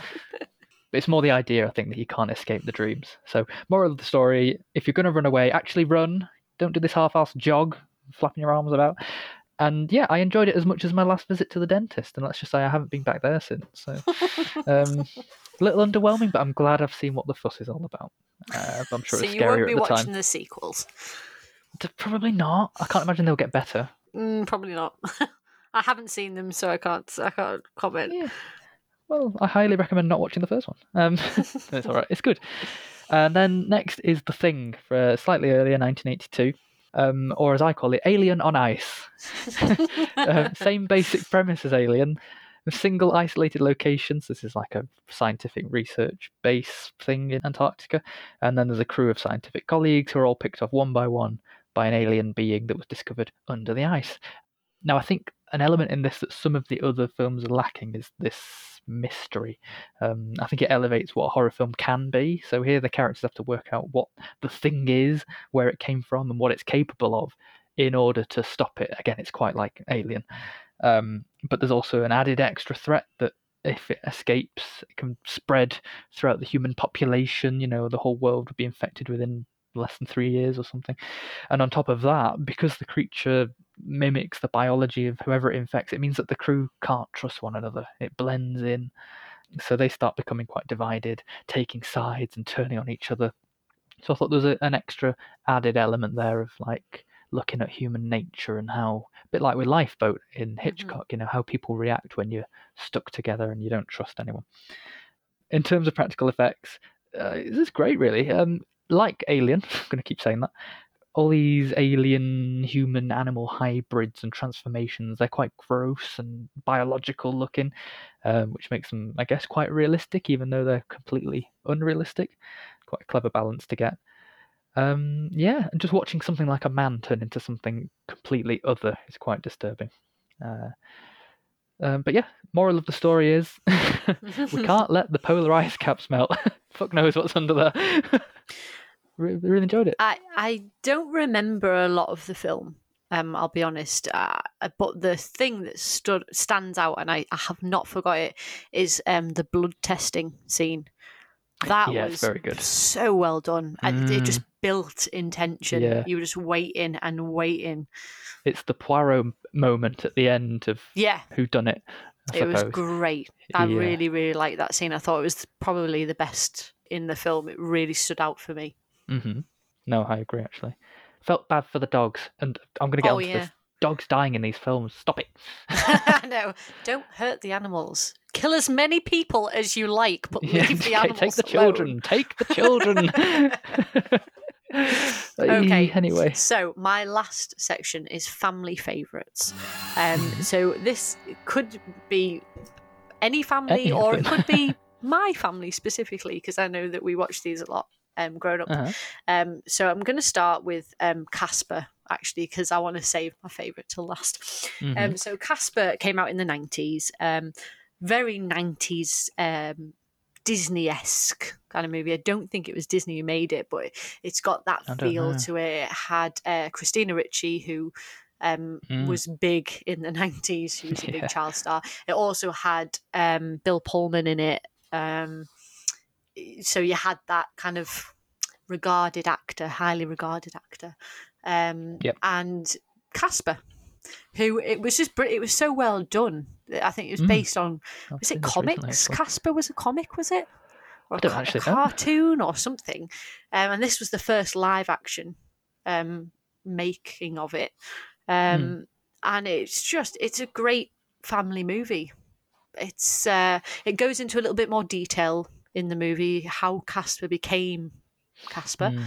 But it's more the idea, I think, that you can't escape the dreams. So, moral of the story: if you're gonna run away, actually run. Don't do this half-assed jog, flapping your arms about. And yeah, I enjoyed it as much as my last visit to the dentist, and let's just say I haven't been back there since. So, um, a little underwhelming, but I'm glad I've seen what the fuss is all about. Uh, I'm sure so it's you won't be the watching time. the sequels. Probably not. I can't imagine they'll get better. Mm, probably not. I haven't seen them, so I can't. I can't comment. Yeah. Well, I highly recommend not watching the first one. Um, it's all right. It's good. And then next is The Thing, for slightly earlier, 1982. Um, or as I call it, Alien on Ice. uh, same basic premise as Alien, single isolated locations. This is like a scientific research base thing in Antarctica. And then there's a crew of scientific colleagues who are all picked off one by one by an alien being that was discovered under the ice. Now, I think an element in this that some of the other films are lacking is this mystery. Um, I think it elevates what a horror film can be. So here the characters have to work out what the thing is, where it came from, and what it's capable of in order to stop it. Again, it's quite like Alien. Um, but there's also an added extra threat that if it escapes, it can spread throughout the human population. You know, the whole world would be infected within less than three years or something. And on top of that, because the creature mimics the biology of whoever it infects, it means that the crew can't trust one another. It blends in. So they start becoming quite divided, taking sides and turning on each other. So I thought there was a, an extra added element there of like looking at human nature and how, a bit like with Lifeboat in Hitchcock, you know, how people react when you're stuck together and you don't trust anyone. In terms of practical effects, uh, this is great, really. Um, like Alien, I'm going to keep saying that. All these alien human animal hybrids and transformations, they're quite gross and biological looking, um, which makes them, I guess, quite realistic, even though they're completely unrealistic. Quite a clever balance to get. Um, yeah, and just watching something like a man turn into something completely other is quite disturbing. Uh, um, but yeah, moral of the story is we can't let the polar ice caps melt. Fuck knows what's under there. Re- really enjoyed it. I I don't remember a lot of the film. Um, I'll be honest. Uh, but the thing that stood stands out, and I, I have not forgot it, is um the blood testing scene. That Yeah, was very good. so well done, and it Mm. just built in tension. Yeah. You were just waiting and waiting. It's the Poirot moment at the end of Yeah, Who Done It. It was great. I Yeah. really really liked that scene. I thought it was probably the best in the film. It really stood out for me. Mm-hmm. No, I agree. Actually, felt bad for the dogs, and I'm going to get Oh, onto yeah. this. Dogs dying in these films. Stop it. no, don't hurt the animals. kill as many people as you like, but Yeah, leave the animals take the alone. children. Take the children. Okay. Anyway. So my last section is family favourites. Um, so this could be any family, Any or it could be my family specifically, because I know that we watch these a lot um, growing up. Uh-huh. Um, so I'm going to start with um, Casper, actually, because I want to save my favourite till last. Mhm. Um, so Casper came out in the 90s, um, very 90s um, Disney esque kind of movie. I don't think it was Disney who made it, but it's got that feel know. to it. It had uh, Christina Ricci, who um, Mm. was big in the 90s. She was a Yeah. big child star. It also had um, Bill Pullman in it. Um, so you had that kind of regarded actor, highly regarded actor. Um, Yep. And Casper, who it was just, it was so well done. I think it was Mm. based on, was it comics? Casper was a comic, was it? Or a, don't a actually know. cartoon or something. Um, and this was the first live action um, making of it. Um, Hmm. And it's just, it's a great family movie. It's uh, it goes into a little bit more detail in the movie how Casper became Casper. Mm.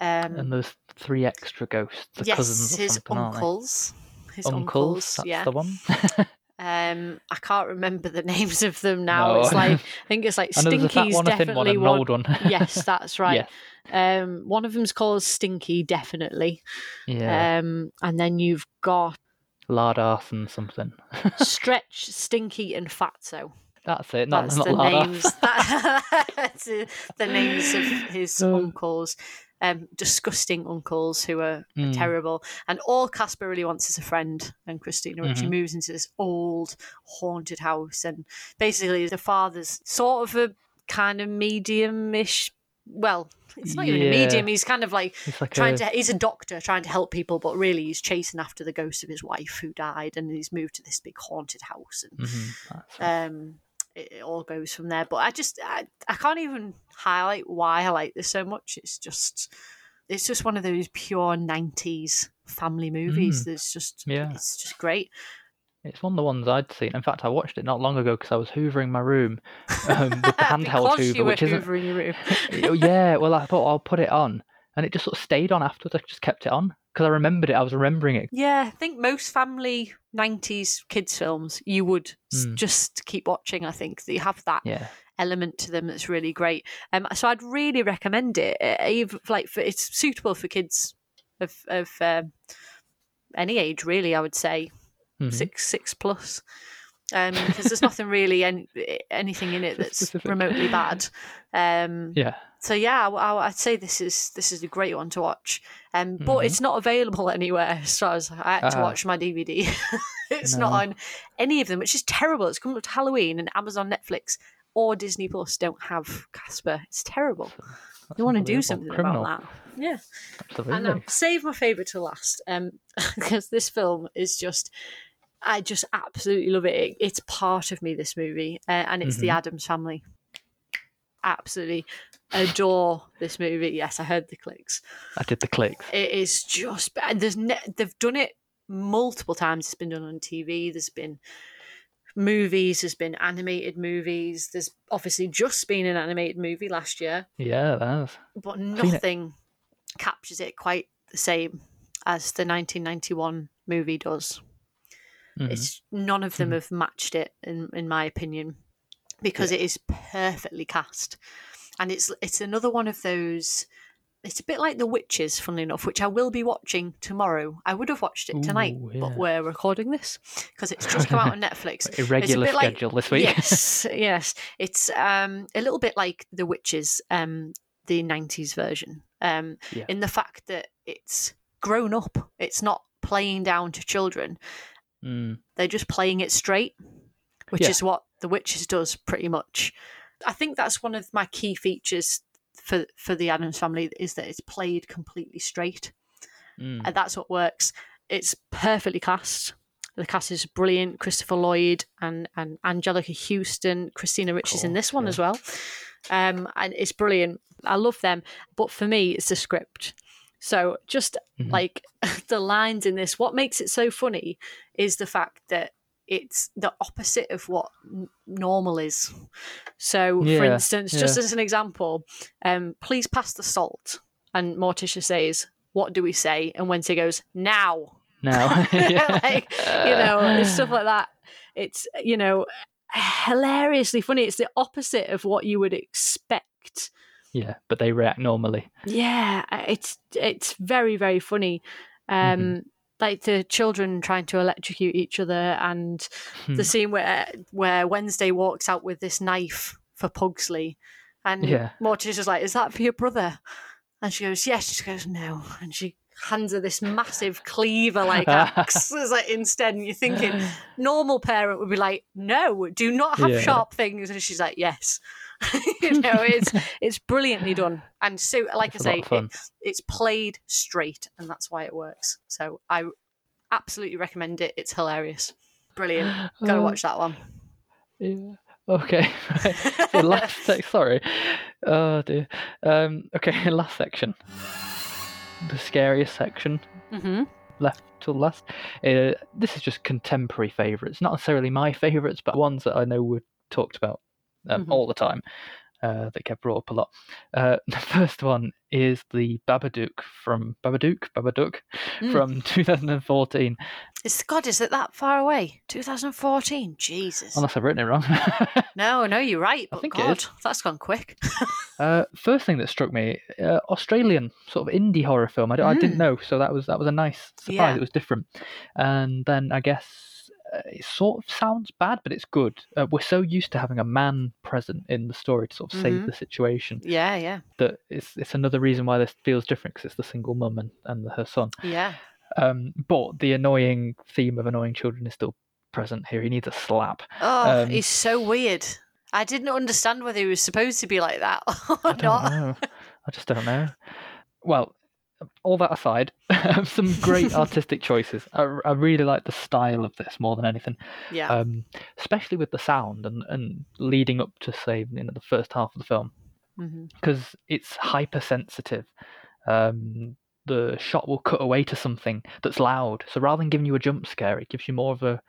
Um, And there's three extra ghosts, the yes, cousins his uncles. His Uncles, uncles, that's yeah. the one. Um, I can't remember the names of them now. No. It's like I think it's like I know there's a fat Stinky's one, one, definitely one. old one. yes, that's right. Yeah. Um, one of them's called Stinky, definitely. Yeah. Um, and then you've got Lard and something. Stretch, Stinky, and Fatso. That's it. Not, That's not the lard names. That, that's the the names of his Oh. uncles. Um, disgusting uncles who are Mm. terrible. And all Casper really wants is a friend. And Christina Ricci Mhm. moves into this old haunted house. And basically, the father's sort of a kind of medium ish. Well, it's not even a medium. He's kind of like like trying a, to. He's a doctor trying to help people, but really he's chasing after the ghost of his wife who died. And he's moved to this big haunted house. And Mhm, um it, it all goes from there but i just I, I can't even highlight why i like this so much it's just it's just one of those pure 90s family movies Mm. there's just Yeah. it's just great It's one of the ones I'd seen. In fact, I watched it not long ago because I was hoovering my room um, with the handheld hoover, which isn't. hoovering your room Oh, yeah, well, I thought I'll put it on, and it just sort of stayed on afterwards. I just kept it on because I remembered it. I was remembering it. yeah i think most family 90s kids films you would Mm. just keep watching i think that you have that Yeah, element to them that's really great. Um, so I'd really recommend it. Uh, even like for, it's suitable for kids of of um, any age, really. I would say Mhm. six six plus, because there's nothing really any, anything in it that's remotely bad. Um, yeah. So yeah, I, I'd say this is this is a great one to watch. Um, but Mhm. it's not available anywhere. So I, was, I had to Ah. watch my DVD. it's not on any of them, which is terrible. It's coming up to Halloween, and Amazon, Netflix, or Disney Plus don't have Casper. It's terrible. That's You want to do something Criminal. about that? Yeah. Absolutely. And I'll save my favourite to last um, because this film is just, I just absolutely love it. it it's part of me, this movie, uh, and it's the Mhm. Addams family. Absolutely adore this movie. Yes, I heard the clicks. I did the clicks. It is just, and there's ne- they've done it multiple times. It's been done on TV. There's been movies. There's been animated movies. There's obviously just been an animated movie last year Yeah, that's. but Seen it. nothing captures it quite the same as the 1991 movie does. mhm. It's none of them Mhm. have matched it, in in my opinion, because it is perfectly cast, and it's it's another one of those. It's a bit like The Witches, funnily enough, which I will be watching tomorrow. I would have watched it tonight, Ooh, but we're recording this because it's just come out on Netflix. Irregular bit like- schedule this week. Yes, yes. It's um, a little bit like The Witches, um, the 90s version, um, Yeah. in the fact that it's grown up. It's not playing down to children. Mm, They're just playing it straight, which Yeah. is what The Witches does pretty much. I think that's one of my key features for for the Addams family is that it's played completely straight mm. and that's what works. It's perfectly cast. The cast is brilliant. Christopher Lloyd and and Anjelica Huston, Christina Ricci's in this one yeah. as well, um, and it's brilliant. I love them, but for me, it's the script. So just Mhm. like the lines in this, what makes it so funny is the fact that it's the opposite of what n- normal is. So, for Yeah, instance, just as an example, um, please pass the salt. And Morticia says, What do we say? And Wednesday goes, Now. Now, yeah. like, you know, stuff like that. It's, you know, hilariously funny. It's the opposite of what you would expect. yeah, but they react normally. Yeah, it's it's very very funny. Um, Mhm. Like the children trying to electrocute each other, and Hmm. the scene where where Wednesday walks out with this knife for Pugsley, and Yeah. Morticia's just like, "Is that for your brother?" And she goes, "Yes." She goes, "No," and she hands her this massive cleaver like axe. Like instead, and you're thinking normal parent would be like, "No, do not have Yeah. sharp things," and she's like, "Yes." you know, it's it's brilliantly done, and so like It's I say, it's, it's played straight, and that's why it works. So I absolutely recommend it. It's hilarious, brilliant. Gotta Uh, watch that one. Yeah. Okay. Right. Last sec- sorry. Oh dear. Um. Okay. Last section. The scariest section hmm left till last. Uh, this is just contemporary favourites, not necessarily my favourites, but ones that I know were talked about um, Mhm. all the time. Uh, that get brought up a lot. Uh, the first one is the Babadook from Babadook Babadook Mm. from 2014. It's God, is it that far away? 2014. Jesus. Unless I've written it wrong. No, no, you're right. But think God, is. that's gone quick. Uh, first thing that struck me, uh, Australian sort of indie horror film. I didn't Mm. know, so that was that was a nice surprise. Yeah. It was different, and then I guess it sort of sounds bad, but it's good. Uh, we're so used to having a man present in the story to sort of Mhm. save the situation yeah, yeah, that it's it's another reason why this feels different because it's the single mum and, and her son. yeah. Um, but the annoying theme of annoying children is still present here. He needs a slap. Oh, Um, he's so weird. I didn't understand whether he was supposed to be like that or I don't not. know. I just don't know. Well, all that aside, some great artistic choices. I, I really like the style of this more than anything, Yeah. um, especially with the sound and, and leading up to say you know the first half of the film because it's hypersensitive. Um, the shot will cut away to something that's loud, so rather than giving you a jump scare, it gives you more of a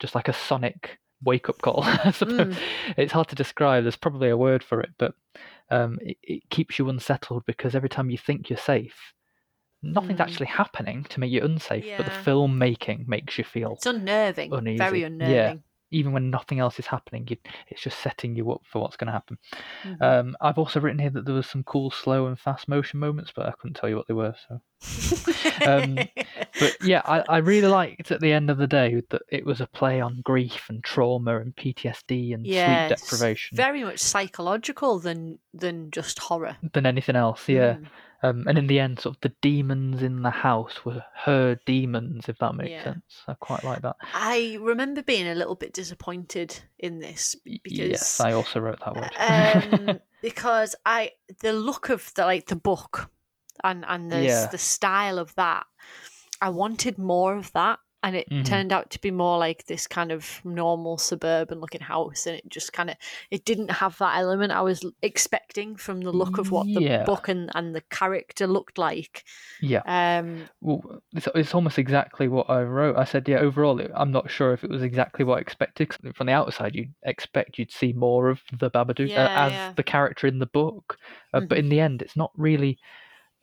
just like a sonic wake up call. I suppose Mm. it's hard to describe. There's probably a word for it, but um, it, it keeps you unsettled because every time you think you're safe, nothing's Mm. actually happening to make you unsafe. But the filmmaking makes you feel, It's unnerving. uneasy. Very Yeah. even when nothing else is happening, you, it's just setting you up for what's going to happen. Mhm. Um, I've also written here that there was some cool slow and fast motion moments, but I couldn't tell you what they were. So, um, but yeah, I, I really liked at the end of the day that it was a play on grief and trauma and PTSD and Yes, sleep deprivation Very much psychological than than just horror. than anything else. Yeah. Mm. Um, and in the end, sort of the demons in the house were her demons, if that makes Yeah. sense. I quite like that. I remember being a little bit disappointed in this because yes, I also wrote that word. um, because I the look of the like the book and and the Yeah. the style of that, I wanted more of that, and it Mhm. turned out to be more like this kind of normal suburban looking house, and it just kind of it didn't have that element I was expecting from the look of what the book and and the character looked like. yeah. Um, Well, it's, it's almost exactly what I wrote. I said, yeah, overall, it- I'm not sure if it was exactly what I expected. 'cause from the outside, you'd expect you'd see more of the Babadook uh, as yeah. the character in the book. Uh, But Mhm. in the end, it's not really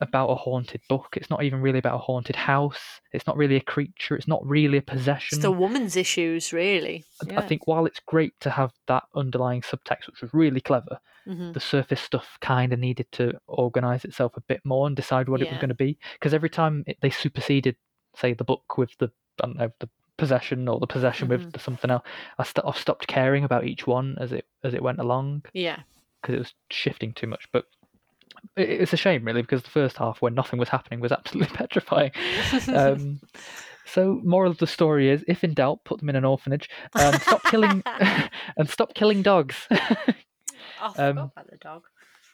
about a haunted book. It's not even really about a haunted house. It's not really a creature. It's not really a possession. it's the woman's issues, really. I- I think while it's great to have that underlying subtext, which was really clever, hmm the surface stuff kind of needed to organize itself a bit more and decide what it was going to be. Because every time it, they superseded, say, the book with the I don't know the possession or the possession Mhm. with the something else, I, st- I stopped caring about each one as it as it went along Yeah. because it was shifting too much. But it's a shame, really, because the first half, when nothing was happening, was absolutely petrifying. Um, so, moral of the story is: if in doubt, put them in an orphanage and stop killing and stop killing dogs. I forgot um, about the dog.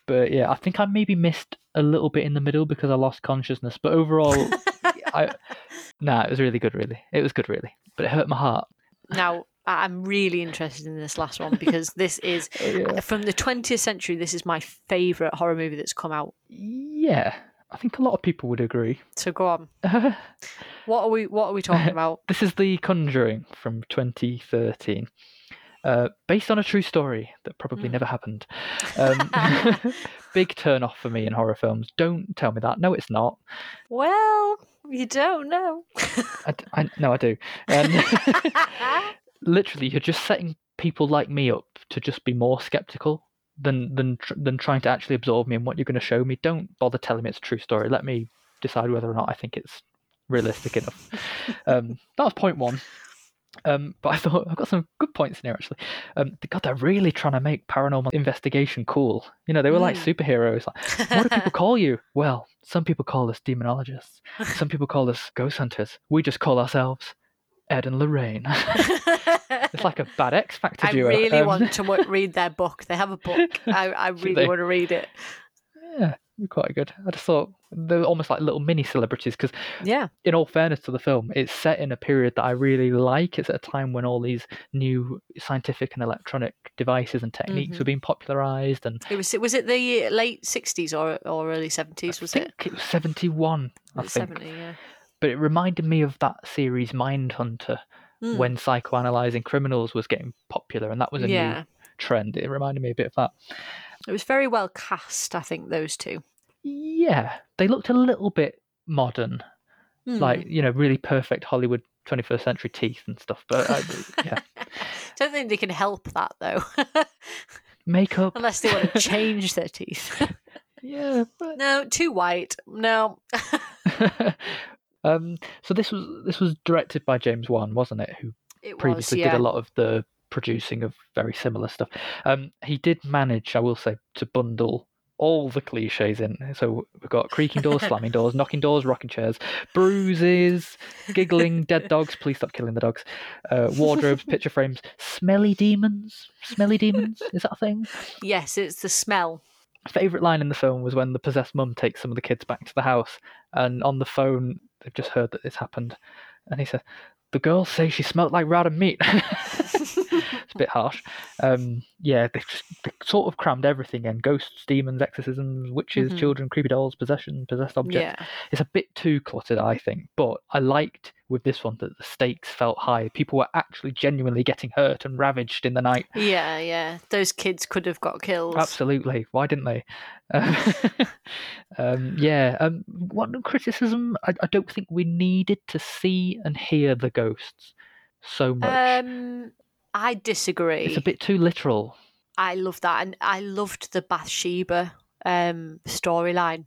but yeah, I think I maybe missed a little bit in the middle because I lost consciousness. But overall, I nah, it was really good. Really, it was good. Really, but it hurt my heart. Now, I'm really interested in this last one because this is Oh, yeah. from the 20th century. This is my favourite horror movie that's come out. Yeah, I think a lot of people would agree. So go on. What are we What are we talking about? This is The Conjuring from 2013. Uh, based on a true story that probably Mm. never happened. Um, big turn off for me in horror films. Don't tell me that. No, it's not. Well, you don't know. I, I- no, I do. And literally, you're just setting people like me up to just be more skeptical than than than trying to actually absorb me and what you're going to show me. Don't bother telling me it's a true story. Let me decide whether or not I think it's realistic enough. Um, that was point one. Um, but I thought I've got some good points in here actually. Um, God, they're really trying to make paranormal investigation cool. You know, they were like Mm. superheroes. Like, what do people call you? Well, some people call us demonologists. Some people call us ghost hunters. We just call ourselves Ed and Lorraine. it's like a bad X Factor I duo. really Um, want to w- read their book. They have a book. I, I really they? want to read it. Yeah, quite good. I just thought they're almost like little mini celebrities because Yeah. in all fairness to the film, it's set in a period that I really like. It's at a time when all these new scientific and electronic devices and techniques Mhm. were being popularized, and It was. Was it the late sixties or or early seventies? Was I think it? it was seventy-one. I think, Seventy. Yeah. But it reminded me of that series Mindhunter Mm. when psychoanalyzing criminals was getting popular, and that was a yeah. new trend. It reminded me a bit of that. It was very well cast. I think those two. Yeah, they looked a little bit modern, Mm. like you know, really perfect Hollywood 21st century teeth and stuff. But uh, yeah, Don't think they can help that though, makeup. unless they want to change their teeth. Yeah, but no, too white. No. Um, so this was this was directed by James Wan, wasn't it? Who It previously was. Yeah. did a lot of the producing of very similar stuff. Um, he did manage, I will say, to bundle all the cliches in. So we've got creaking doors, slamming doors, knocking doors, rocking chairs, bruises, giggling, dead dogs. Please stop killing the dogs. Uh, wardrobes, picture frames, smelly demons. Smelly demons is that a thing? Yes, it's the smell. favorite line in the film was when the possessed mum takes some of the kids back to the house and on the phone they've just heard that this happened. And he said the girls say she smelt like rotted meat it's a bit harsh um, yeah they just they sort of crammed everything in ghosts demons exorcisms witches Mhm. children creepy dolls possession possessed objects Yeah. it's a bit too cluttered i think but i liked with this one that the stakes felt high people were actually genuinely getting hurt and ravaged in the night Yeah, yeah. Those kids could have got killed. Absolutely. Why didn't they? Um, um, yeah. Um, one criticism: I, I don't think we needed to see and hear the ghosts so much. Um, I disagree. it's a bit too literal. I love that, and I loved the Bathsheba um storyline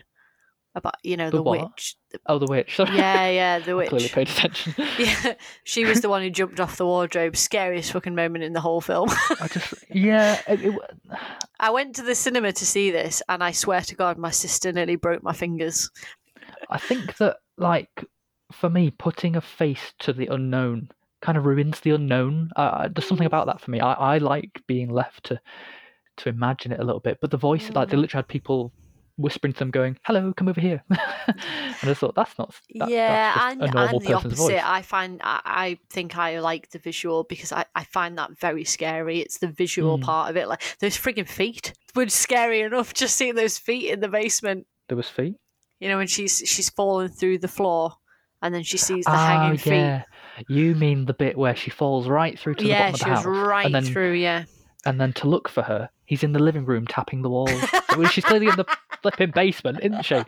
about you know The the, witch. Oh, the witch. Sorry. Yeah, yeah, the I clearly paid attention. Yeah, she was the one who jumped off the wardrobe. Scariest fucking moment in the whole film. I just, yeah. It, it, I went to the cinema to see this, and I swear to God, my sister nearly broke my fingers. I think that, like, for me, putting a face to the unknown kind of ruins the unknown. Uh, there's something about that for me. I, I like being left to to imagine it a little bit. But the voice, like, they Mm. literally had people whispering to them, going, "Hello, come over here," and I thought that's not. That, yeah, that's and a normal I'm the opposite. voice. I find I, I think I like the visual because I, I find that very scary. It's the visual Mm. part of it. Like those frigging feet were scary enough. Just seeing those feet in the basement. There was feet. You know, when she's she's falling through the floor, and then she sees the oh hanging feet. Yeah, you mean the bit where she falls right through to the bottom of she the was house, right and then through. Yeah, and then to look for her, he's in the living room tapping the walls. Well, She's clearly in the flipping basement, isn't she?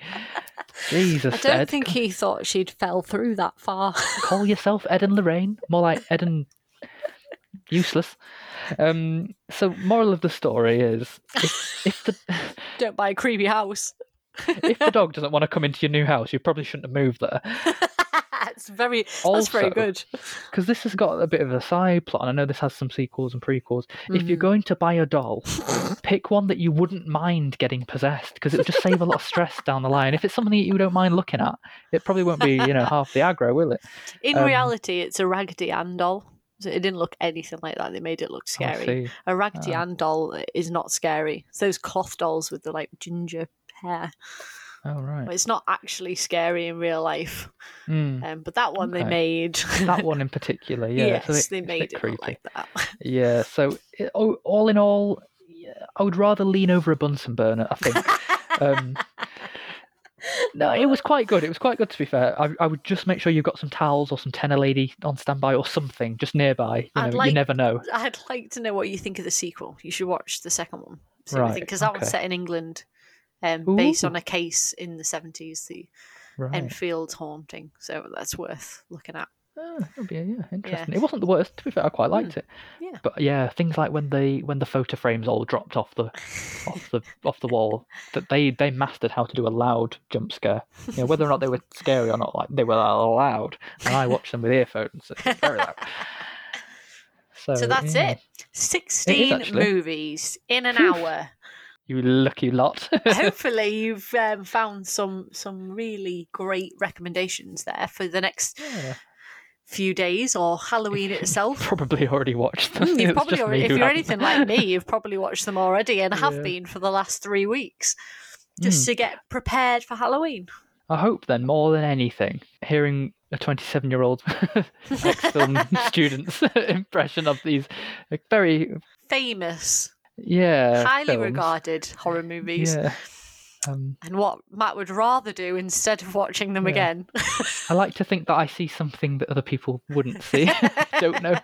Jesus, I don't Ed. think he thought she'd fell through that far. call yourself Ed and Lorraine. More like Ed and useless. Um, so, moral of the story is if, if the don't buy a creepy house. if the dog doesn't want to come into your new house, you probably shouldn't have moved there. It's very that's very Also, good. Because this has got a bit of a side plot, and I know this has some sequels and prequels. If you're Mhm. going to buy a doll, pick one that you wouldn't mind getting possessed, because it would just save a lot of stress down the line. If it's something that you don't mind looking at, it probably won't be, you know, half the aggro, will it? In um, reality, it's a Raggedy Ann doll. So it didn't look anything like that. They made it look scary. A Raggedy Oh. Ann doll is not scary. It's those cloth dolls with the like ginger hair. Oh right. It's not actually scary in real life. Hmm. Um, but that one they made. That one in particular, yeah. yes, bit- they made it creepy. like that. Yeah, so it, all all in all, yeah, I would rather lean over a Bunsen burner. I think. um, No, it was quite good. It was quite good to be fair. I, I would just make sure you've got some towels or some Tena Lady on standby or something just nearby. You I'd know, like- you never know. I'd like to know what you think of the sequel. You should watch the second one. Right, Because that one's set in England, um, based on a case in the 70s, the Right. Enfield haunting. So that's worth looking at. Ah, that'd be yeah, interesting. It wasn't the worst, to be fair. I quite liked it. Hmm. yeah. But yeah, things like when they when the photo frames all dropped off the off the off the wall, that they they mastered how to do a loud jump scare. You know, whether or not they were scary or not, like they were loud. And I watched them with earphones. So very loud. So, So that's yeah. it. 16 actually. movies in an hour. You lucky lot. Hopefully, you've um, found some some really great recommendations there for the next Yeah. few days or Halloween itself. Probably already watched them. Mm, You've probably already, if you're hasn't. anything like me, you've probably watched them already and have Yeah. been for the last three weeks, just Mm. to get prepared for Halloween. I hope then, more than anything, hearing a 27 year old ex film student's impression of these very, Famous, yeah. highly films. regarded horror movies, Yeah. Um, and what Matt would rather do instead of watching them Yeah. again. I like to think that I see something that other people wouldn't see. Don't know if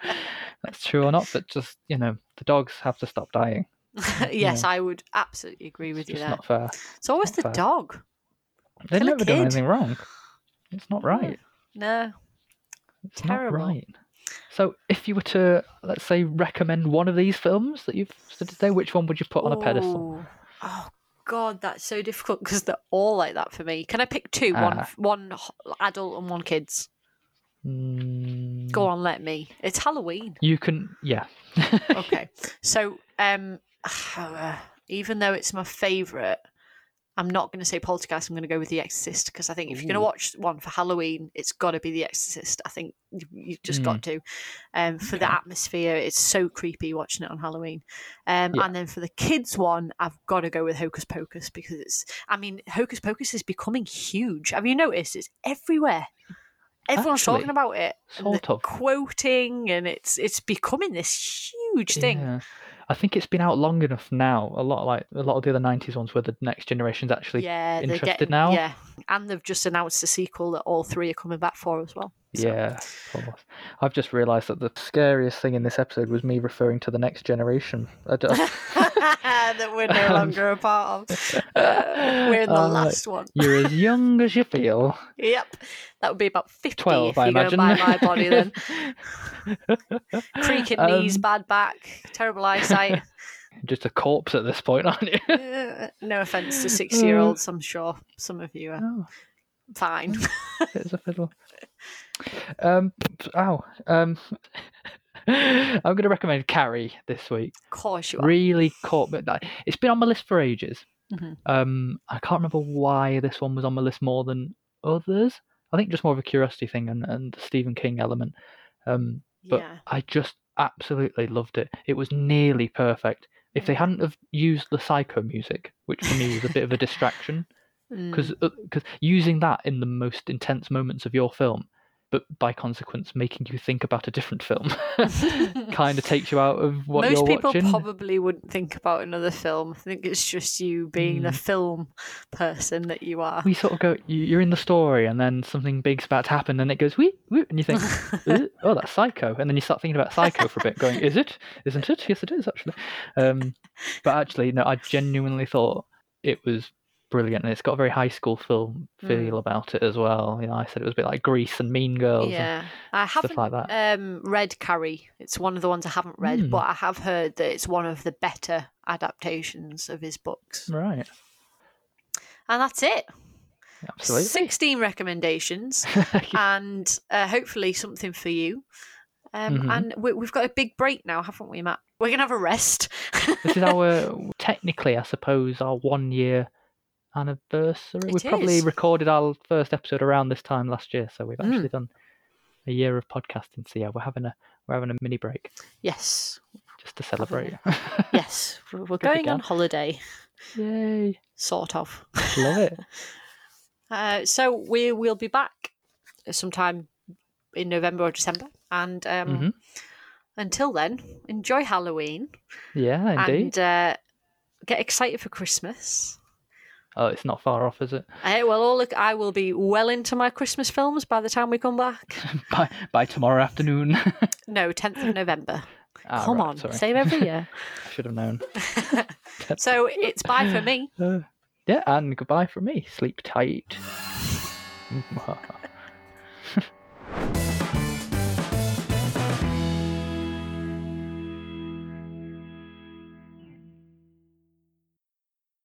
that's true or not, but just, you know, the dogs have to stop dying. yes, I would absolutely agree with It's you there. not fair. So always the fair. dog. They've never done anything wrong. It's not right. No, It's Terrible. not right. So, if you were to, let's say, recommend one of these films that you've said today, which one would you put on a pedestal? Oh God, that's so difficult because they're all like that for me. Can I pick two? One, Ah. one adult and one kids. Mm, Go on, let me. It's Halloween. You can, yeah. Okay, so um, even though it's my favourite, I'm not going to say Poltergeist. I'm going to go with The Exorcist because I think if you're going to watch one for Halloween, it's got to be The Exorcist. I think you- you've just got to. Um, for the atmosphere, it's so creepy watching it on Halloween. Um, Yeah. And then for the kids one, I've got to go with Hocus Pocus because it's. I mean, Hocus Pocus is becoming huge. Have you noticed? It's everywhere. Everyone's talking about it. sort of. quoting, and it's it's becoming this huge thing. I think it's been out long enough now. A lot like a lot of the other '90s ones, where the next generation's actually yeah, interested getting now. Yeah, and they've just announced a sequel that all three are coming back for as well. So- Yeah, of course. I've just realised that the scariest thing in this episode was me referring to the next generation. That we're no longer a part of. We're in the Uh, last one. You're as young as you feel. Yep, that would be about fifty 12, if I you go imagine. by my body. Then creaking knees, Um, bad back, terrible eyesight. Just a corpse at this point, aren't you? Uh, no offense to six-year-olds, I'm sure some of you are oh, fine. it's a fiddle. Um, ow. Um, I'm going to recommend Carrie this week. of course you are. really caught me. like, It's been on my list for ages. Mhm. Um, I can't remember why this one was on my list more than others. I think just more of a curiosity thing and, and the Stephen King element. Um, but yeah. I just absolutely loved it. It was nearly perfect. If they hadn't have used the psycho music, which for me was a bit of a distraction, Mm. because because using that in the most intense moments of your film, but by consequence making you think about a different film, kind of takes you out of what Most you're watching. Most people watching. probably wouldn't think about another film. I think it's just you being the Mm. film person that you are. we sort of go you- you're in the story and then something big's about to happen and it goes wee, wee and you think oh that's psycho and then you start thinking about psycho for a bit going is it isn't it yes it is actually um, but actually no i genuinely thought it was brilliant and it's got a very high school film feel about it as well you know i said it was a bit like grease and mean girls yeah, I haven't like um, read Carrie. It's one of the ones I haven't read, Mm. but I have heard that it's one of the better adaptations of his books. right And that's it. absolutely 16 recommendations and uh, hopefully something for you. Um, Mhm. And we, we've got a big break now, haven't we, Matt? We're going to have a rest. this is our technically i suppose our one year anniversary It we've probably recorded our first episode around this time last year so we've Mm. actually done a year of podcasting so yeah we're having a we're having a mini break yes, just to celebrate yes. We're we're going on holiday, yay sort of. love it Uh, so we will be back sometime in November or December. And um, Mhm. until then, enjoy Halloween yeah indeed and uh, get excited for Christmas. Oh, it's not far off, is it? Hey, well, all look, I will be well into my Christmas films by the time we come back. by by tomorrow afternoon. No, 10th of November. Ah, Come right, on, sorry. save every year. I should have known. so it's bye for me. Uh, yeah, and goodbye for me. Sleep tight.